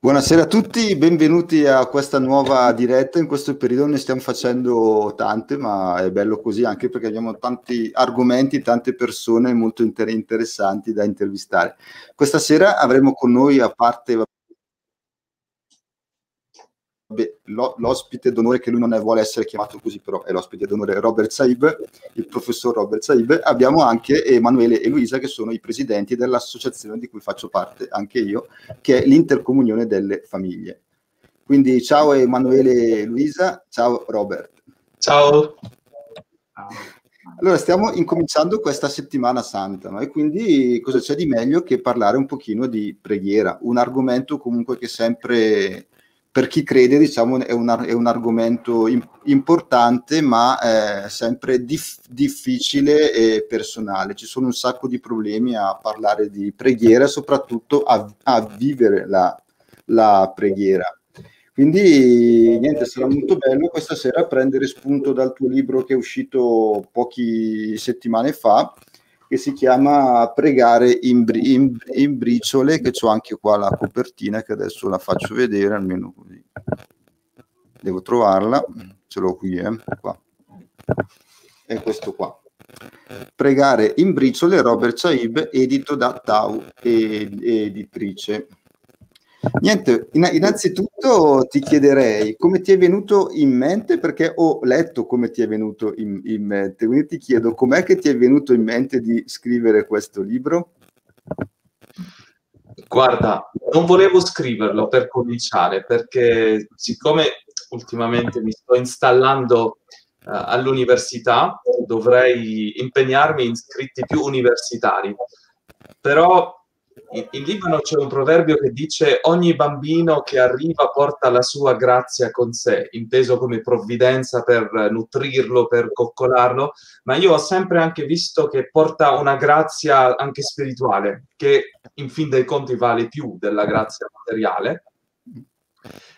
Buonasera a tutti, benvenuti a questa nuova diretta. In questo periodo ne stiamo facendo tante, ma è bello così anche perché abbiamo tanti argomenti, tante persone molto inter- interessanti da intervistare. Questa sera avremo con noi, a parte L'ospite d'onore, che lui non vuole essere chiamato così, però è l'ospite d'onore Robert Saib, il professor Robert Saib. Abbiamo anche Emanuele e Luisa, che sono i presidenti dell'associazione di cui faccio parte anche io, che è l'Intercomunione delle Famiglie. Quindi ciao Emanuele e Luisa, ciao Robert. Ciao. Allora, stiamo incominciando questa settimana santa, no? E quindi cosa c'è di meglio che parlare un pochino di preghiera, un argomento comunque che sempre per chi crede diciamo, è, un, è un argomento importante ma eh, sempre dif, difficile e personale. Ci sono un sacco di problemi a parlare di preghiera soprattutto a, a vivere la, la preghiera. Quindi niente, sarà molto bello questa sera prendere spunto dal tuo libro che è uscito poche settimane fa, che si chiama Pregare in, bri- in, in briciole, che ho anche qua la copertina che adesso la faccio vedere, almeno così. Devo trovarla, ce l'ho qui, eh, qua. È questo qua. Pregare in briciole, Robert Chaib, edito da Tau, editrice. Niente, innanzitutto ti chiederei come ti è venuto in mente, perché ho letto come ti è venuto in, in mente, quindi ti chiedo com'è che ti è venuto in mente di scrivere questo libro? Guarda, non volevo scriverlo per cominciare, perché siccome ultimamente mi sto installando uh, all'università, dovrei impegnarmi in scritti più universitari. Però in, in Libano c'è un proverbio che dice ogni bambino che arriva porta la sua grazia con sé, inteso come provvidenza per nutrirlo, per coccolarlo, ma io ho sempre anche visto che porta una grazia anche spirituale, che in fin dei conti vale più della grazia materiale.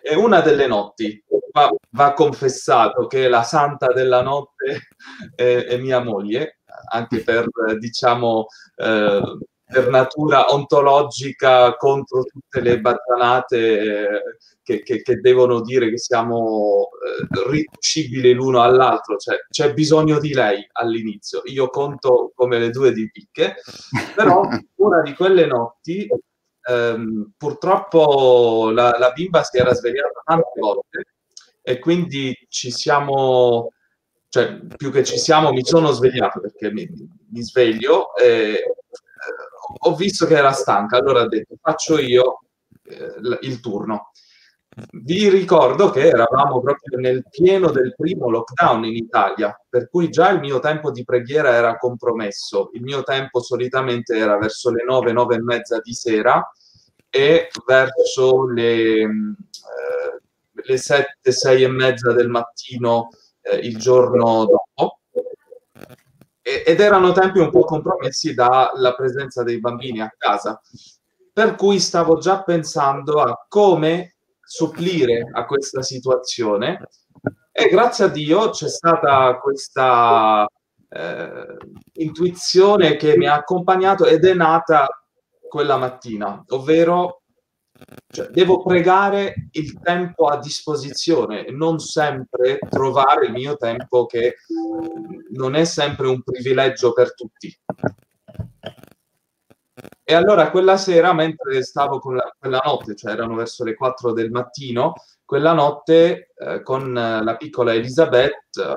E una delle notti va, va confessato che la santa della notte è, è mia moglie, anche per, diciamo, eh, per natura ontologica contro tutte le battanate eh, che, che, che, devono dire che siamo eh, riducibili l'uno all'altro, cioè c'è bisogno di lei all'inizio. Io conto come le due di picche, però una di quelle notti ehm, purtroppo la, la bimba si era svegliata tante volte e quindi ci siamo cioè più che ci siamo, mi sono svegliato perché mi, mi sveglio e ho visto che era stanca, allora ho detto faccio io eh, il turno. Vi ricordo che eravamo proprio nel pieno del primo lockdown in Italia, per cui già il mio tempo di preghiera era compromesso. Il mio tempo solitamente era verso le 9, 9 e mezza di sera e verso le, eh, le 7, 6 e mezza del mattino eh, il giorno dopo ed erano tempi un po' compromessi dalla presenza dei bambini a casa. Per cui stavo già pensando a come supplire a questa situazione e grazie a Dio c'è stata questa eh, intuizione che mi ha accompagnato ed è nata quella mattina, ovvero cioè, devo pregare il tempo a disposizione, non sempre trovare il mio tempo che non è sempre un privilegio per tutti. E allora quella sera, mentre stavo con la, quella notte, cioè erano verso le 4 del mattino, quella notte eh, con la piccola Elisabeth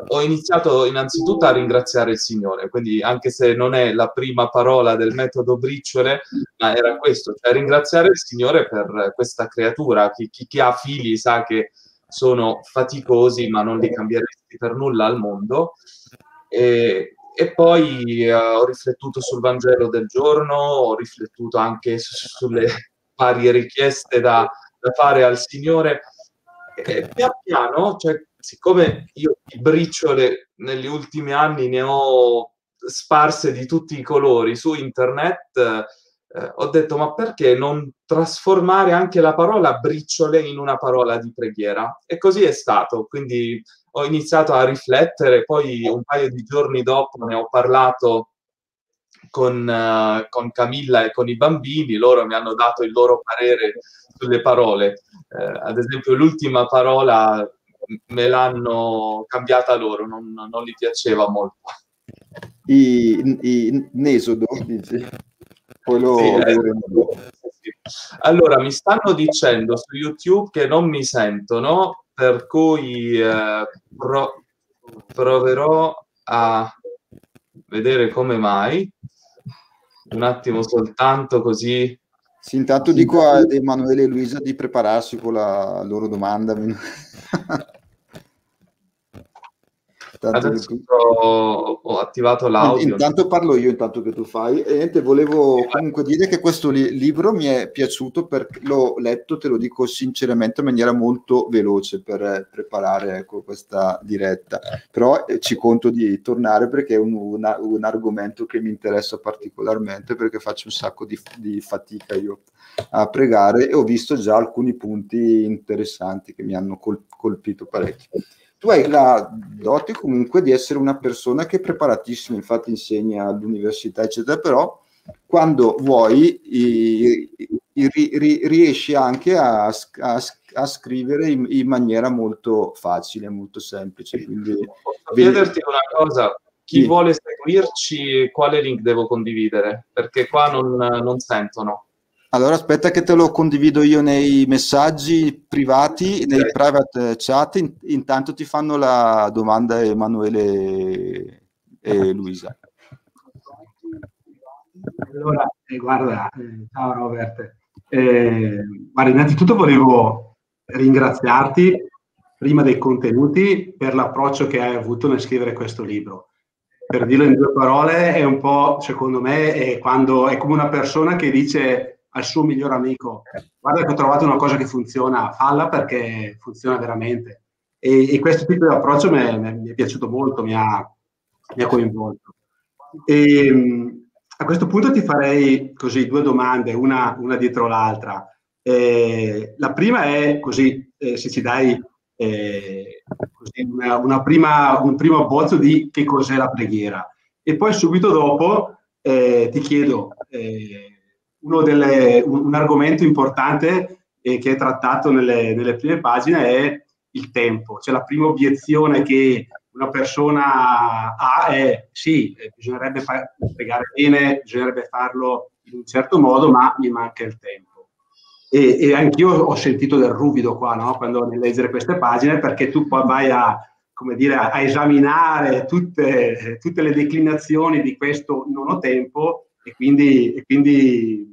ho iniziato innanzitutto a ringraziare il Signore, quindi anche se non è la prima parola del metodo briciole, ma era questo, cioè ringraziare il Signore per questa creatura. Chi, chi, chi ha figli sa che sono faticosi, ma non li cambieresti per nulla al mondo. E, e poi uh, ho riflettuto sul Vangelo del giorno, ho riflettuto anche su, sulle varie richieste da, da, fare al Signore. E pian piano, cioè, siccome io di briciole negli ultimi anni ne ho sparse di tutti i colori su internet, eh, ho detto ma perché non trasformare anche la parola briciole in una parola di preghiera? E così è stato, quindi ho iniziato a riflettere, poi un paio di giorni dopo ne ho parlato con, uh, con, Camilla e con i bambini, loro mi hanno dato il loro parere sulle parole. Uh, ad esempio, l'ultima parola me l'hanno cambiata loro, non, non gli piaceva molto. I, i Nesodo, dici? Poi lo sì, eh, sì. Allora, mi stanno dicendo su YouTube che non mi sentono, per cui eh, pro- proverò a vedere come mai. Un attimo soltanto così. Sì, intanto dico a Emanuele e Luisa di prepararsi con la loro domanda. Adesso ho, ho, attivato l'audio. Intanto parlo io, intanto che tu fai. E niente, volevo comunque dire che questo li- libro mi è piaciuto perché l'ho letto, te lo dico sinceramente, in maniera molto veloce per eh, preparare ecco, questa diretta. Però eh, ci conto di tornare perché è un, una, un, argomento che mi interessa particolarmente perché faccio un sacco di, di fatica io a pregare e ho visto già alcuni punti interessanti che mi hanno col- colpito parecchio tu hai la dote comunque di essere una persona che è preparatissima, infatti insegna all'università, eccetera, però quando vuoi i, i, ri, riesci anche a, a, a scrivere in, in, maniera molto facile, molto semplice. Quindi, Posso chiederti una cosa? Chi sì. vuole seguirci, quale link devo condividere? Perché qua non, non sentono. Allora aspetta che te lo condivido io nei messaggi privati, nei private chat, In, intanto ti fanno la domanda Emanuele e Luisa. Allora, eh, guarda, eh, ciao Robert. Eh, guarda, innanzitutto volevo ringraziarti prima dei contenuti per l'approccio che hai avuto nel scrivere questo libro. Per dirlo in due parole, è un po', secondo me, è, quando, è come una persona che dice al suo miglior amico, guarda che ho trovato una cosa che funziona, falla perché funziona veramente. E, e questo tipo di approccio mi è, mi è piaciuto molto, mi ha, mi ha coinvolto. E, ehm, a questo punto ti farei così due domande, una, una dietro l'altra. Eh, la prima è così, eh, se ci dai eh, una, una prima, un primo abbozzo di che cos'è la preghiera. E poi subito dopo eh, ti chiedo eh, delle, un, un, argomento importante eh, che è trattato nelle, nelle, prime pagine è il tempo. Cioè la prima obiezione che una persona ha è sì, eh, bisognerebbe far, spiegare bene, bisognerebbe farlo in un certo modo, ma mi manca il tempo. E, e anch'io ho sentito del ruvido qua, no? quando nel leggere queste pagine, perché tu poi vai a, come dire, a esaminare tutte, tutte le declinazioni di questo non ho tempo e quindi, e quindi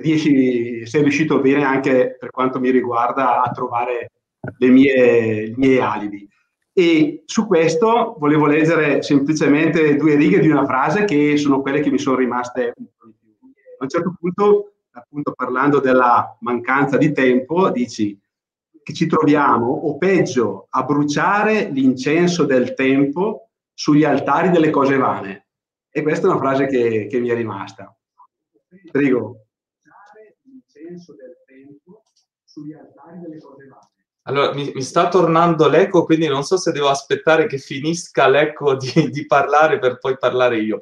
riesci, sei riuscito bene anche per quanto mi riguarda a trovare le mie, i miei alibi. E su questo volevo leggere semplicemente due righe di una frase che sono quelle che mi sono rimaste un po' di più. A un certo punto, appunto parlando della mancanza di tempo, dici che ci troviamo, o peggio, a bruciare l'incenso del tempo sugli altari delle cose vane. E questa è una frase che, che mi è rimasta. Prego. Senso del tempo sugli altari delle cose vane. Allora, mi, mi, sta tornando l'eco, quindi non so se devo aspettare che finisca l'eco di, di parlare per poi parlare io.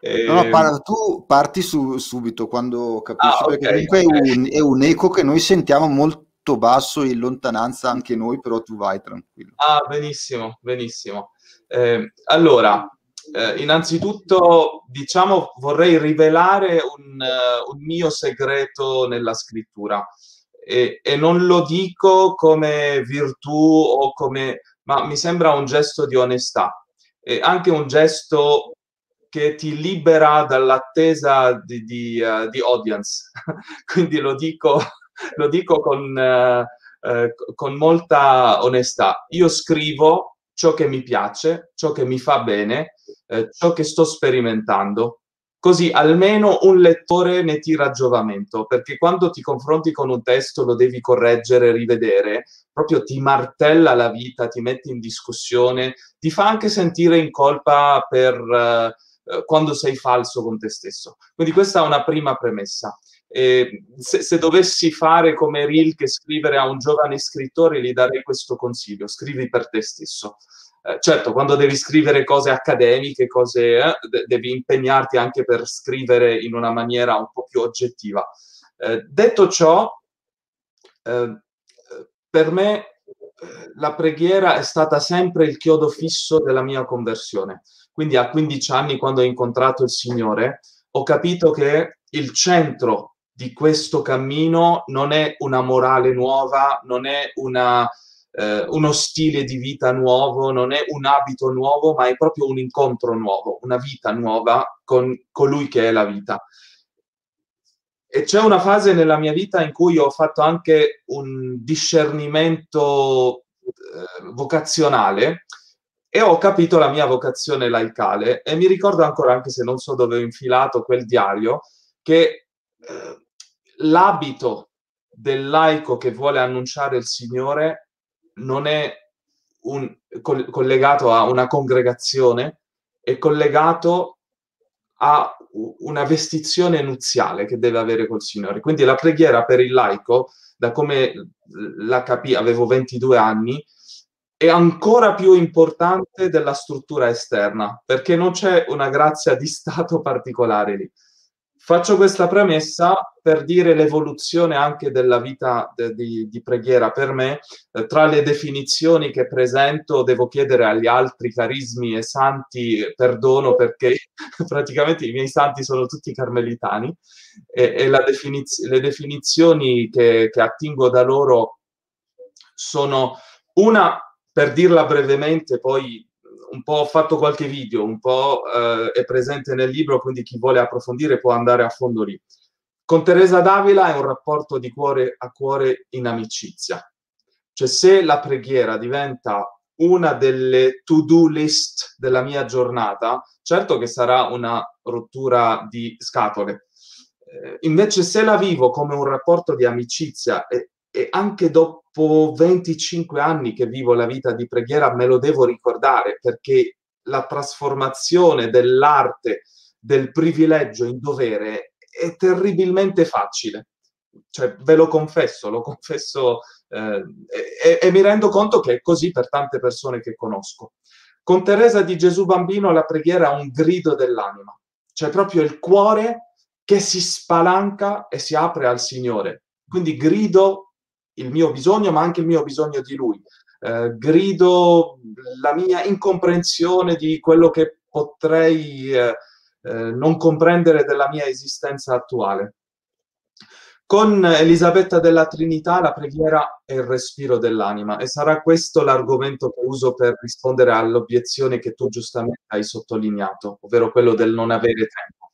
Eh... No, no, ehm, parla, tu parti su, subito quando capisci, ah, okay, perché comunque okay. è, un, è un eco che noi sentiamo molto basso in lontananza anche noi, però tu vai tranquillo. Ah, benissimo, benissimo. Eh, allora, eh, innanzitutto, diciamo, vorrei rivelare un, uh, un mio segreto nella scrittura e, e, non lo dico come virtù o come, ma mi sembra un gesto di onestà e anche un gesto che ti libera dall'attesa di, di, uh, di audience. Quindi lo dico, lo dico con, uh, con molta onestà. Io scrivo ciò che mi piace, ciò che mi fa bene, eh, ciò che sto sperimentando. Così almeno un lettore ne tira giovamento, perché quando ti confronti con un testo lo devi correggere, rivedere, proprio ti martella la vita, ti mette in discussione, ti fa anche sentire in colpa per eh, eh quando sei falso con te stesso. Quindi questa è una prima premessa. Eh, se, se, dovessi fare come Rilke, scrivere a un giovane scrittore, gli darei questo consiglio, scrivi per te stesso. Eh, certo, quando devi scrivere cose accademiche, cose, eh, devi impegnarti anche per scrivere in una maniera un po' più oggettiva. Eh, detto ciò, eh, per me eh, la preghiera è stata sempre il chiodo fisso della mia conversione. Quindi a 15 anni, quando ho incontrato il Signore, ho capito che il centro di questo cammino non è una morale nuova, non è una, eh, uno stile di vita nuovo, non è un abito nuovo, ma è proprio un incontro nuovo, una vita nuova con colui che è la vita. E c'è una fase nella mia vita in cui ho fatto anche un discernimento eh, vocazionale e ho capito la mia vocazione laicale e mi ricordo ancora, anche se non so dove ho infilato quel diario, che eh, l'abito del laico che vuole annunciare il Signore non è un, col, collegato a una congregazione, è collegato a una vestizione nuziale che deve avere col Signore. Quindi la preghiera per il laico, da come la capì, avevo 22 anni, è ancora più importante della struttura esterna, perché non c'è una grazia di stato particolare lì. Faccio questa premessa per dire l'evoluzione anche della vita de, di, di, preghiera per me. Eh, tra le definizioni che presento devo chiedere agli altri carismi e santi perdono perché praticamente i miei santi sono tutti carmelitani e, e definiz- le definizioni che, che attingo da loro sono una, per dirla brevemente, poi un po' ho fatto qualche video, un po' eh, è presente nel libro, quindi chi vuole approfondire può andare a fondo lì. Con Teresa Davila è un rapporto di cuore a cuore in amicizia. Cioè se la preghiera diventa una delle to-do list della mia giornata, certo che sarà una rottura di scatole. Eh, invece se la vivo come un rapporto di amicizia e, e anche dopo 25 anni che vivo la vita di preghiera me lo devo ricordare perché la trasformazione dell'arte, del privilegio in dovere è terribilmente facile. Cioè, ve lo confesso, lo confesso eh, e, e mi rendo conto che è così per tante persone che conosco. Con Teresa di Gesù Bambino la preghiera è un grido dell'anima, cioè proprio il cuore che si spalanca e si apre al Signore. Quindi grido il mio bisogno, ma anche il mio bisogno di lui. Eh, grido la mia incomprensione di quello che potrei eh, eh, non comprendere della mia esistenza attuale. Con Elisabetta della Trinità la preghiera è il respiro dell'anima e sarà questo l'argomento che uso per rispondere all'obiezione che tu giustamente hai sottolineato, ovvero quello del non avere tempo.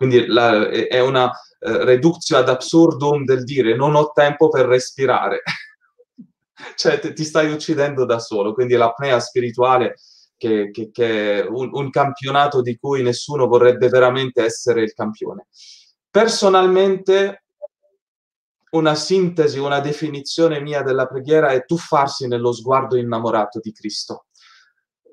Quindi la, è una eh, reductio ad absurdum del dire non ho tempo per respirare. cioè ti, ti, stai uccidendo da solo, quindi l'apnea spirituale che, che, che è un, un campionato di cui nessuno vorrebbe veramente essere il campione. Personalmente una sintesi, una definizione mia della preghiera è tuffarsi nello sguardo innamorato di Cristo.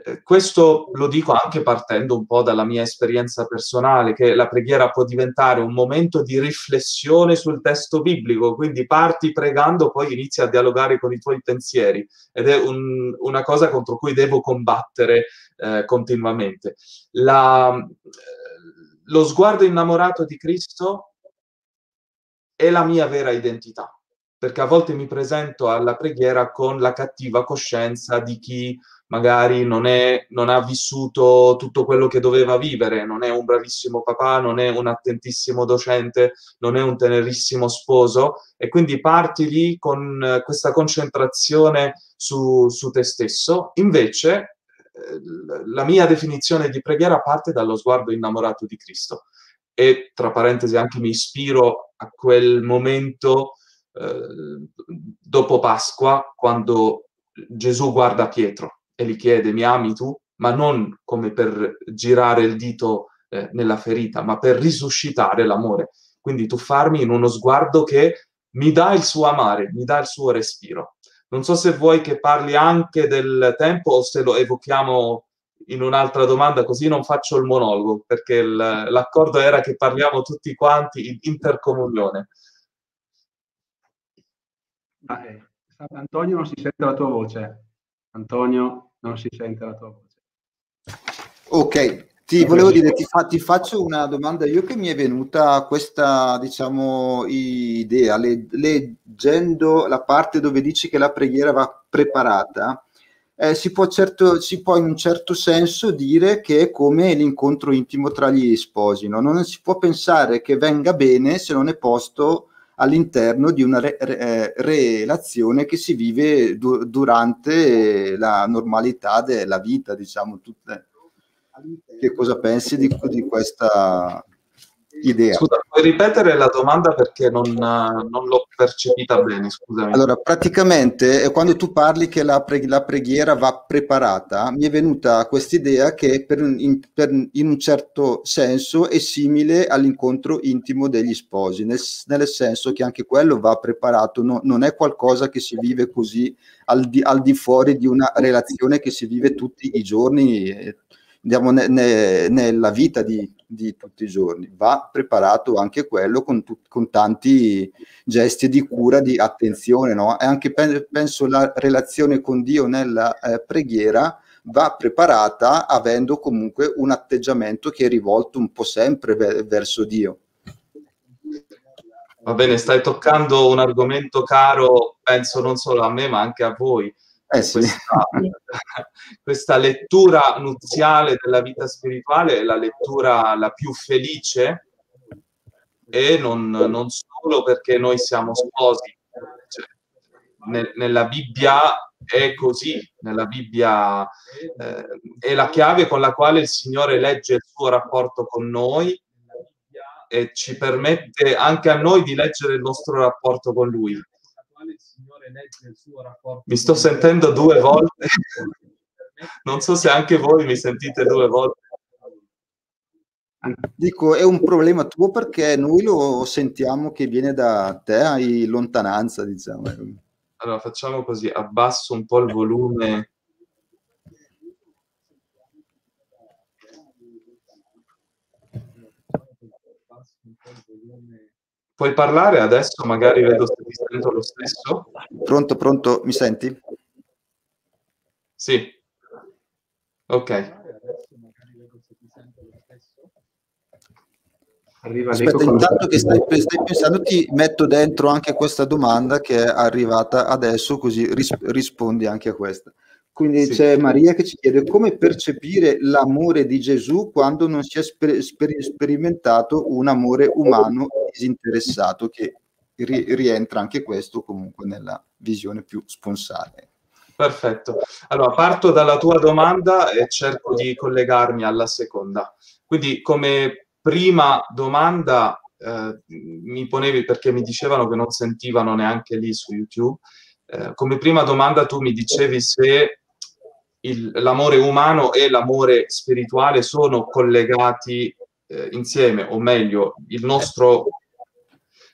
Eh, questo lo dico anche partendo un po' dalla mia esperienza personale, che la preghiera può diventare un momento di riflessione sul testo biblico, quindi parti pregando, poi inizi a dialogare con i tuoi pensieri ed è un, una cosa contro cui devo combattere eh, continuamente. La, eh, lo sguardo innamorato di Cristo è la mia vera identità, perché a volte mi presento alla preghiera con la cattiva coscienza di chi magari non, è, non ha vissuto tutto quello che doveva vivere, non è un bravissimo papà, non è un attentissimo docente, non è un tenerissimo sposo e quindi parti lì con eh, questa concentrazione su, su te stesso. Invece eh, la mia definizione di preghiera parte dallo sguardo innamorato di Cristo e tra parentesi anche mi ispiro a quel momento eh, dopo Pasqua quando Gesù guarda Pietro e gli chiede mi ami tu, ma non come per girare il dito eh, nella ferita, ma per risuscitare l'amore. Quindi tuffarmi in uno sguardo che mi dà il suo amare, mi dà il suo respiro. Non so se vuoi che parli anche del tempo o se lo evochiamo in un'altra domanda, così non faccio il monologo, perché il, l'accordo era che parliamo tutti quanti in intercomunione. Ah, eh. Antonio non si sente la tua voce. Antonio. Non si sente la tua voce. Ok, ti volevo dire, ti, fa, ti, faccio una domanda io che mi è venuta questa, diciamo, idea, le, leggendo la parte dove dici che la preghiera va preparata, eh, si, può certo, si, può in un certo senso dire che è come l'incontro intimo tra gli sposi, no? non si può pensare che venga bene se non è posto all'interno di una re, re, eh, relazione che si vive du- durante la normalità della vita, diciamo, tutte. Che cosa pensi di, di questa idea? Scusa, puoi ripetere la domanda perché non, non, l'ho percepita bene, scusami. Allora, praticamente eh, quando tu parli che la, pre- la preghiera va preparata, mi è venuta questa idea che per, in, per, in, un certo senso è simile all'incontro intimo degli sposi, nel, nel senso che anche quello va preparato, no, non è qualcosa che si vive così al di, al di, fuori di una relazione che si vive tutti i giorni. Eh, andiamo ne, ne, nella vita di, di, tutti i giorni. Va preparato anche quello con, con tanti gesti di cura, di attenzione, no? E anche penso la relazione con Dio nella eh, preghiera va preparata avendo comunque un atteggiamento che è rivolto un po' sempre ve- verso Dio. Va bene, stai toccando un argomento caro, penso non solo a me, ma anche a voi eh sì. questa, questa, lettura nuziale della vita spirituale è la lettura la più felice e non, non solo perché noi siamo sposi. Cioè, nel, nella Bibbia è così, nella Bibbia eh, è la chiave con la quale il Signore legge il suo rapporto con noi e ci permette anche a noi di leggere il nostro rapporto con Lui legge il suo rapporto. Mi sto sentendo due volte. non so se anche voi mi sentite due volte. Dico, è un problema tuo perché noi lo sentiamo che viene da te, hai lontananza, diciamo. Allora facciamo così, abbasso un po' il volume. Puoi parlare adesso, magari vedo se ti sento lo stesso. Pronto, pronto, mi senti? Sì. Ok. Arriva Aspetta, intanto che stai, stai, pensando ti metto dentro anche questa domanda che è arrivata adesso, così ris- rispondi anche a questa. Quindi sì. c'è Maria che ci chiede come percepire l'amore di Gesù quando non si è sper- sper- sperimentato un amore umano disinteressato, che ri- rientra anche questo comunque nella visione più sponsale. Perfetto. Allora, parto dalla tua domanda e cerco di collegarmi alla seconda. Quindi, come prima domanda, eh, mi ponevi perché mi dicevano che non sentivano neanche lì su YouTube. Eh, come prima domanda tu mi dicevi se il, l'amore umano e l'amore spirituale sono collegati eh, insieme, o meglio, il nostro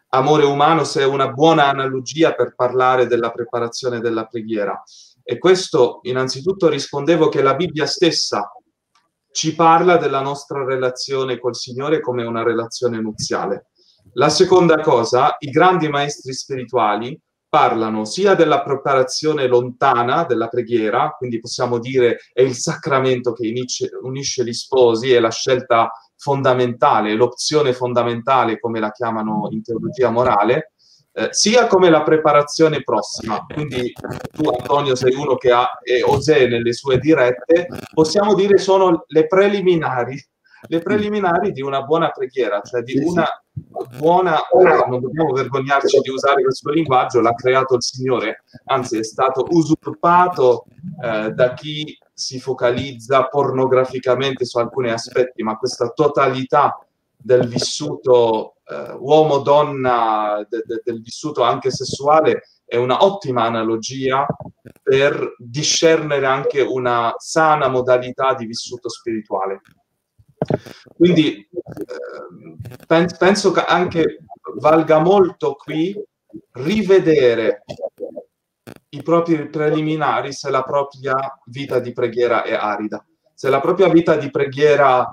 amore umano se è una buona analogia per parlare della preparazione della preghiera. E questo innanzitutto rispondevo che la Bibbia stessa ci parla della nostra relazione col Signore come una relazione nuziale. La seconda cosa, i grandi maestri spirituali parlano sia della preparazione lontana della preghiera, quindi possiamo dire è il sacramento che unisce, unisce gli sposi, è la scelta fondamentale, l'opzione fondamentale, come la chiamano in teologia morale, eh, sia come la preparazione prossima. Quindi tu, Antonio, sei uno che ha e Osè nelle sue dirette, possiamo dire sono le preliminari le preliminari di una buona preghiera, cioè di una buona, non dobbiamo vergognarci di usare questo linguaggio, l'ha creato il Signore, anzi è stato usurpato eh, da chi si focalizza pornograficamente su alcuni aspetti, ma questa totalità del vissuto eh, uomo-donna, de, de, del vissuto anche sessuale, è una ottima analogia per discernere anche una sana modalità di vissuto spirituale. Quindi eh, penso che anche valga molto qui rivedere i propri preliminari se la propria vita di preghiera è arida. Se la propria vita di preghiera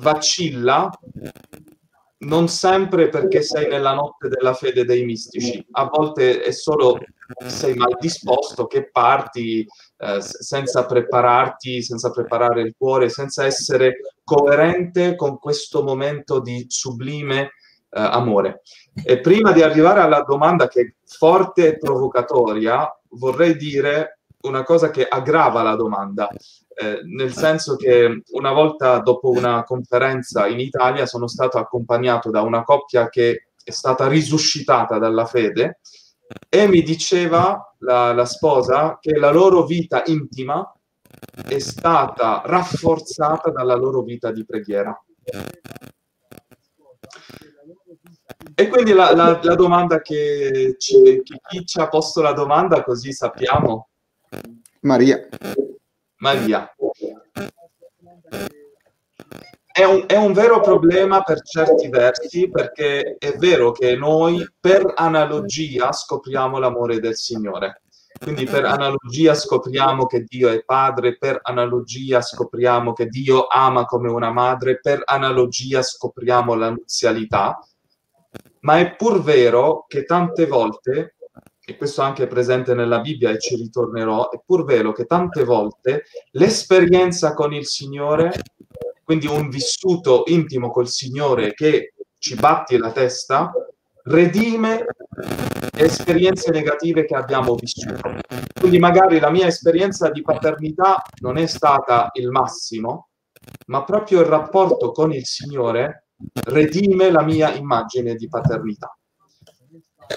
vacilla, non sempre perché sei nella notte della fede dei mistici, a volte è solo sei mal disposto che parti eh, senza prepararti, senza preparare il cuore, senza essere coerente con questo momento di sublime eh, amore. E prima di arrivare alla domanda che è forte e provocatoria, vorrei dire una cosa che aggrava la domanda, eh, nel senso che una volta dopo una conferenza in Italia sono stato accompagnato da una coppia che è stata risuscitata dalla fede e mi diceva la, la sposa che la loro vita intima è stata rafforzata dalla loro vita di preghiera. E quindi la, la, la domanda che, ci, che chi ci ha posto la domanda, così sappiamo. Maria. Maria. È un, è un, vero problema per certi versi perché è vero che noi per analogia scopriamo l'amore del Signore. Quindi per analogia scopriamo che Dio è padre, per analogia scopriamo che Dio ama come una madre, per analogia scopriamo la nuzialità, ma è pur vero che tante volte, e questo anche è presente nella Bibbia e ci ritornerò, è pur vero che tante volte l'esperienza con il Signore quindi un vissuto intimo col Signore che ci batti la testa, redime esperienze negative che abbiamo vissuto. Quindi magari la mia esperienza di paternità non è stata il massimo, ma proprio il rapporto con il Signore redime la mia immagine di paternità.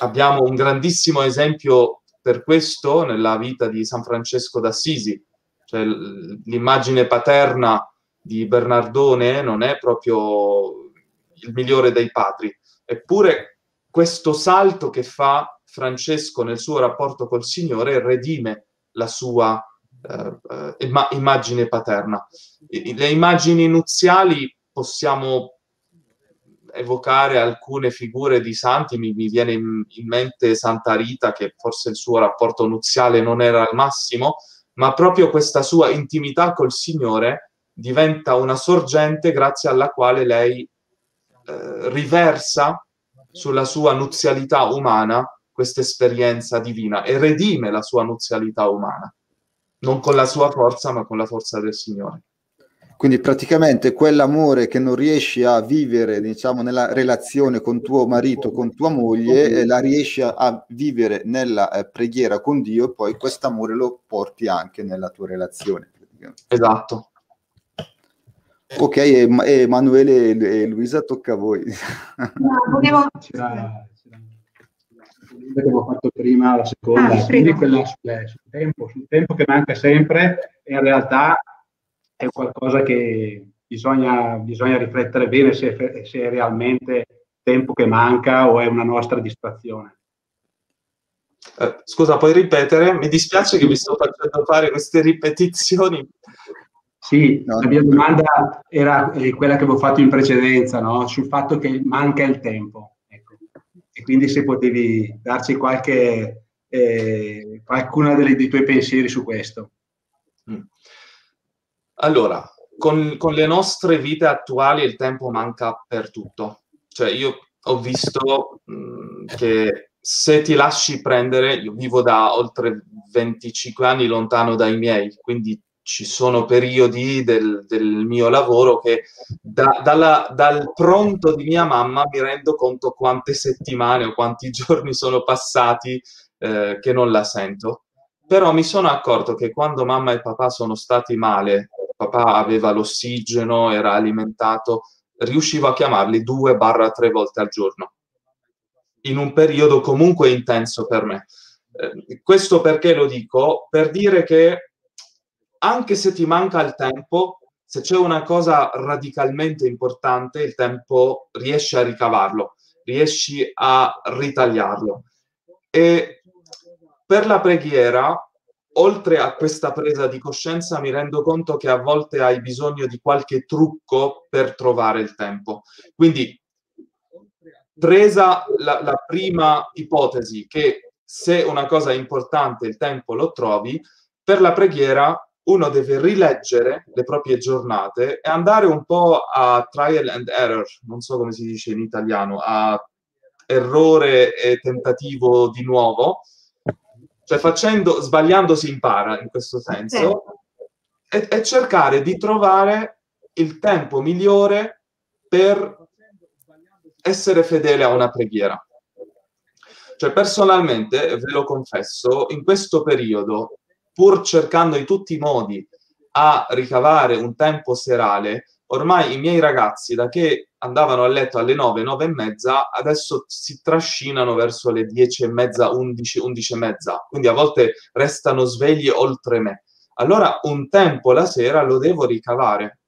Abbiamo un grandissimo esempio per questo nella vita di San Francesco d'Assisi, cioè l'immagine paterna di Bernardone non è proprio il migliore dei padri, eppure questo salto che fa Francesco nel suo rapporto col Signore redime la sua eh, eh immagine paterna. Le immagini nuziali possiamo evocare alcune figure di santi, mi, mi viene in, in, mente Santa Rita, che forse il suo rapporto nuziale non era al massimo, ma proprio questa sua intimità col Signore diventa una sorgente grazie alla quale lei eh, riversa sulla sua nuzialità umana questa esperienza divina e redime la sua nuzialità umana, non con la sua forza, ma con la forza del Signore. Quindi praticamente quell'amore che non riesci a vivere, diciamo, nella relazione con tuo marito, con tua moglie, la riesci a, a vivere nella eh, preghiera con Dio e poi quest'amore lo porti anche nella tua relazione. Esatto. Ok, Emanuele e Luisa, tocca a voi. No, volevo... C'era, che avevo fatto prima, la seconda, ah, quindi quella sul, sul, tempo, sul tempo che manca sempre, in realtà è qualcosa che bisogna, bisogna riflettere bene se, se è realmente tempo che manca o è una nostra distrazione. Eh, scusa, puoi ripetere? Mi dispiace che mi sto facendo fare queste ripetizioni. Sì, no, la mia domanda era eh, quella che avevo fatto in precedenza, no? sul fatto che manca il tempo. Ecco. E quindi se potevi darci qualche, eh, qualcuna delle, dei tuoi pensieri su questo. Mm. Allora, con, con, le nostre vite attuali il tempo manca per tutto. Cioè io ho visto mh, mm, che se ti lasci prendere, io vivo da oltre 25 anni lontano dai miei, quindi ci sono periodi del, del mio lavoro che da, dalla, dal pronto di mia mamma mi rendo conto quante settimane o quanti giorni sono passati eh, che non la sento. Però mi sono accorto che quando mamma e papà sono stati male, papà aveva l'ossigeno, era alimentato, riuscivo a chiamarli due barra tre volte al giorno, in un periodo comunque intenso per me. Eh, questo perché lo dico? Per dire che anche se ti manca il tempo, se c'è una cosa radicalmente importante, il tempo riesci a ricavarlo, riesci a ritagliarlo. E per la preghiera, oltre a questa presa di coscienza, mi rendo conto che a volte hai bisogno di qualche trucco per trovare il tempo. Quindi, presa la, la prima ipotesi che se una cosa è importante il tempo lo trovi, per la preghiera uno deve rileggere le proprie giornate e andare un po' a trial and error, non so come si dice in italiano, a errore e tentativo di nuovo, cioè facendo, sbagliando si impara in questo senso, e, e cercare di trovare il tempo migliore per essere fedele a una preghiera. Cioè, personalmente, ve lo confesso, in questo periodo, pur cercando in tutti i modi a ricavare un tempo serale, ormai i miei ragazzi, da che andavano a letto alle 9, 9 e mezza, adesso si trascinano verso le 10 e mezza, 11, 11 e mezza, quindi a volte restano svegli oltre me. Allora un tempo la sera lo devo ricavare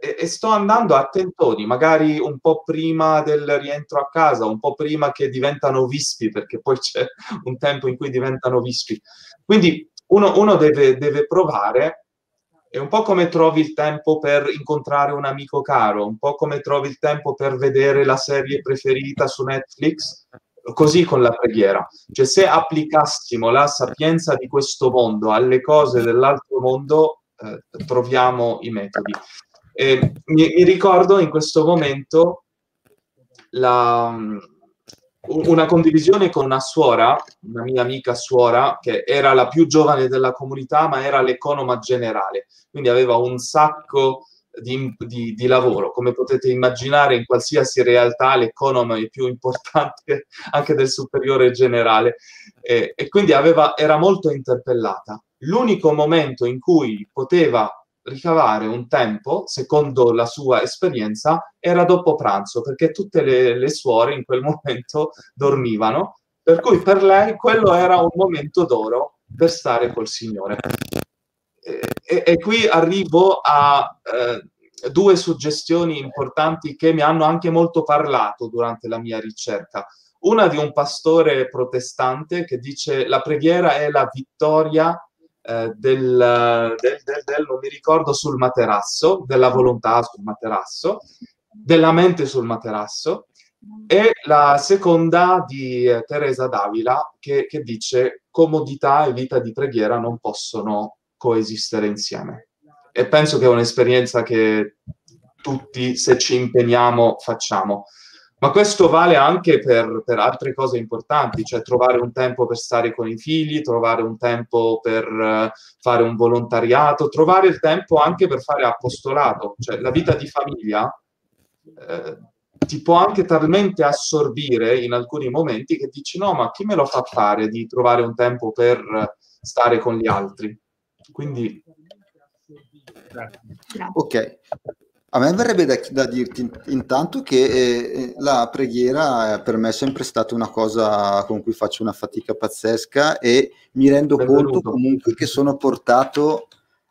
e, e sto andando a tentoni, magari un po' prima del rientro a casa, un po' prima che diventano vispi, perché poi c'è un tempo in cui diventano vispi. Quindi uno, uno deve, deve provare è un po' come trovi il tempo per incontrare un amico caro, un po' come trovi il tempo per vedere la serie preferita su Netflix, così con la preghiera. Cioè se applicassimo la sapienza di questo mondo alle cose dell'altro mondo, eh, troviamo i metodi. Mi, mi ricordo in questo momento la una condivisione con una suora, una mia amica suora, che era la più giovane della comunità, ma era l'economa generale, quindi aveva un sacco di, di, di lavoro. Come potete immaginare, in qualsiasi realtà l'economa è più importante anche del superiore generale, e, e quindi aveva, era molto interpellata. L'unico momento in cui poteva ricavare un tempo, secondo la sua esperienza, era dopo pranzo, perché tutte le, le suore in quel momento dormivano, per cui per lei quello era un momento d'oro per stare col Signore. E, e, e qui arrivo a eh, due suggestioni importanti che mi hanno anche molto parlato durante la mia ricerca. Una di un pastore protestante che dice la preghiera è la vittoria eh, del, del, del, del, non mi ricordo, sul materasso, della volontà sul materasso, della mente sul materasso, e la seconda di eh, Teresa Davila che, che dice comodità e vita di preghiera non possono coesistere insieme. E penso che è un'esperienza che tutti, se ci impegniamo, facciamo. Ma questo vale anche per, per, altre cose importanti, cioè trovare un tempo per stare con i figli, trovare un tempo per uh, fare un volontariato, trovare il tempo anche per fare apostolato. Cioè la vita di famiglia eh, ti può anche talmente assorbire in alcuni momenti che dici no, ma chi me lo fa fare di trovare un tempo per stare con gli altri? Quindi... Ok, a me verrebbe da, da dirti intanto che eh, la preghiera per me è sempre stata una cosa con cui faccio una fatica pazzesca e mi rendo Benvenuto. conto comunque che sono portato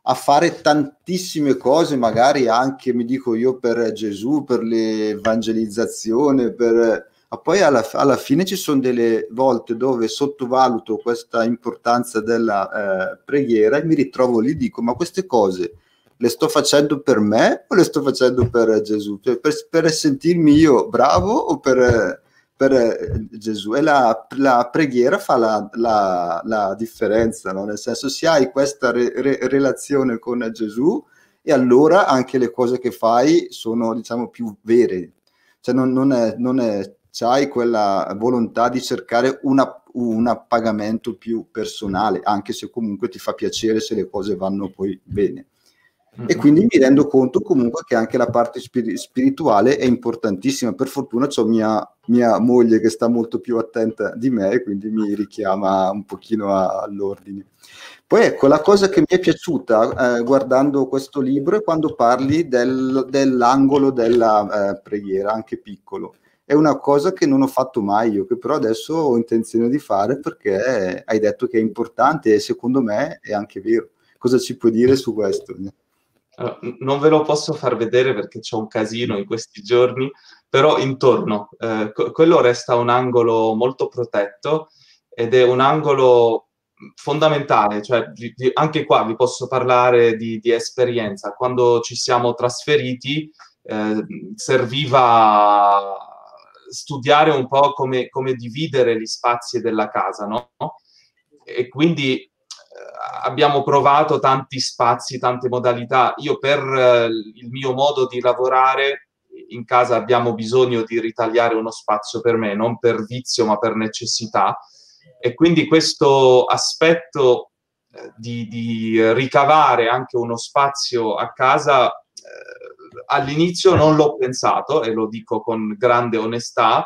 a fare tantissime cose, magari anche, mi dico io, per Gesù, per l'evangelizzazione, per... ma poi alla, alla, fine ci sono delle volte dove sottovaluto questa importanza della eh, preghiera e mi ritrovo lì e dico, ma queste cose le sto facendo per me o le sto facendo per Gesù? Per, per, per sentirmi io bravo o per, per Gesù? E la, la, preghiera fa la, la, la differenza, no? nel senso se hai questa re, re, relazione con Gesù e allora anche le cose che fai sono diciamo più vere, cioè non, non è, non è c'hai quella volontà di cercare una, un appagamento più personale, anche se comunque ti fa piacere se le cose vanno poi bene. E quindi mi rendo conto comunque che anche la parte spir- spirituale è importantissima. Per fortuna ho mia, mia, moglie che sta molto più attenta di me e quindi mi richiama un pochino a, all'ordine. Poi ecco, la cosa che mi è piaciuta eh, guardando questo libro è quando parli del, dell'angolo della eh, preghiera, anche piccolo. È una cosa che non ho fatto mai io, che però adesso ho intenzione di fare perché hai detto che è importante e secondo me è anche vero. Cosa ci puoi dire su questo? Non ve lo posso far vedere perché c'è un casino in questi giorni, però intorno, eh, quello resta un angolo molto protetto ed è un angolo fondamentale, cioè di, anche qua vi posso parlare di, di, esperienza. Quando ci siamo trasferiti eh, serviva studiare un po' come, come, dividere gli spazi della casa, no? E quindi abbiamo provato tanti spazi, tante modalità. Io per eh, il mio modo di lavorare in casa abbiamo bisogno di ritagliare uno spazio per me, non per vizio ma per necessità. e quindi questo aspetto eh, di, di, ricavare anche uno spazio a casa eh, all'inizio non l'ho pensato e lo dico con grande onestà,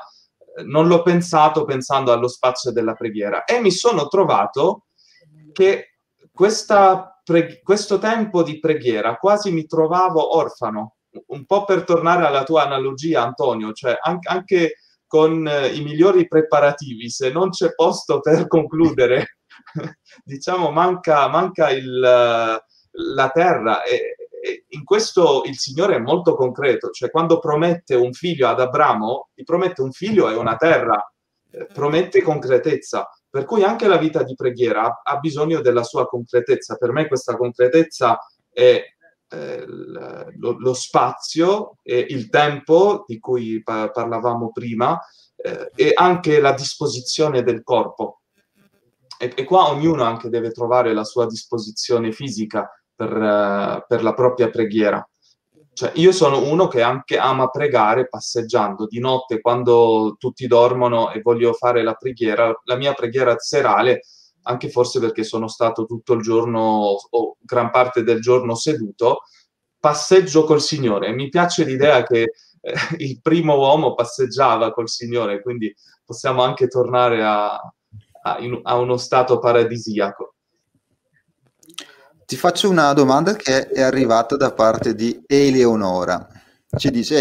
non l'ho pensato pensando allo spazio della preghiera e mi sono trovato che questa pre- questo tempo di preghiera quasi mi trovavo orfano, un po' per tornare alla tua analogia Antonio, cioè anche, anche con eh, i migliori preparativi, se non c'è posto per concludere, diciamo manca, manca il, la terra. E, e, in questo il Signore è molto concreto, cioè quando promette un figlio ad Abramo, ti promette un figlio e una terra, eh, promette concretezza, per cui anche la vita di preghiera ha, bisogno della sua concretezza. Per me questa concretezza è eh, lo, lo, spazio e il tempo di cui pa- parlavamo prima eh, e anche la disposizione del corpo. E, e, qua ognuno anche deve trovare la sua disposizione fisica per, uh, per la propria preghiera. Cioè, io sono uno che anche ama pregare passeggiando di notte quando tutti dormono e voglio fare la preghiera, la mia preghiera serale anche forse perché sono stato tutto il giorno o gran parte del giorno seduto, passeggio col Signore. Mi piace l'idea che eh, il primo uomo passeggiava col Signore, quindi possiamo anche tornare a, a, in, a uno stato paradisiaco. Ti faccio una domanda che è arrivata da parte di Eleonora. Ci dice,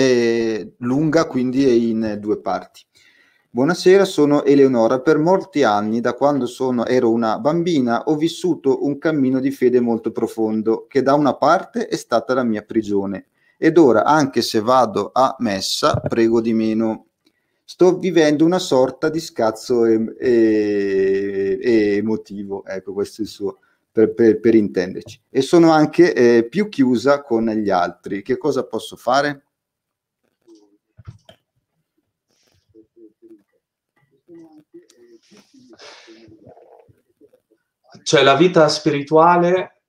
è lunga, quindi è in due parti. Buonasera, sono Eleonora. Per molti anni, da quando sono, ero una bambina, ho vissuto un cammino di fede molto profondo, che da una parte è stata la mia prigione. Ed ora, anche se vado a messa, prego di meno. Sto vivendo una sorta di scazzo e, e, e emotivo, ecco questo è il suo, per, per, per intenderci. E sono anche eh, più chiusa con gli altri. Che cosa posso fare? Cioè la vita spirituale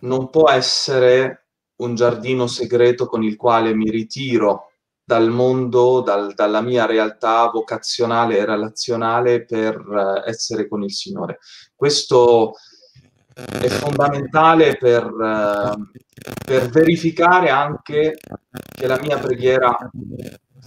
non può essere un giardino segreto con il quale mi ritiro dal mondo, dal, dalla mia realtà vocazionale e relazionale per uh, essere con il Signore. Questo è fondamentale per, uh, per verificare anche che la mia preghiera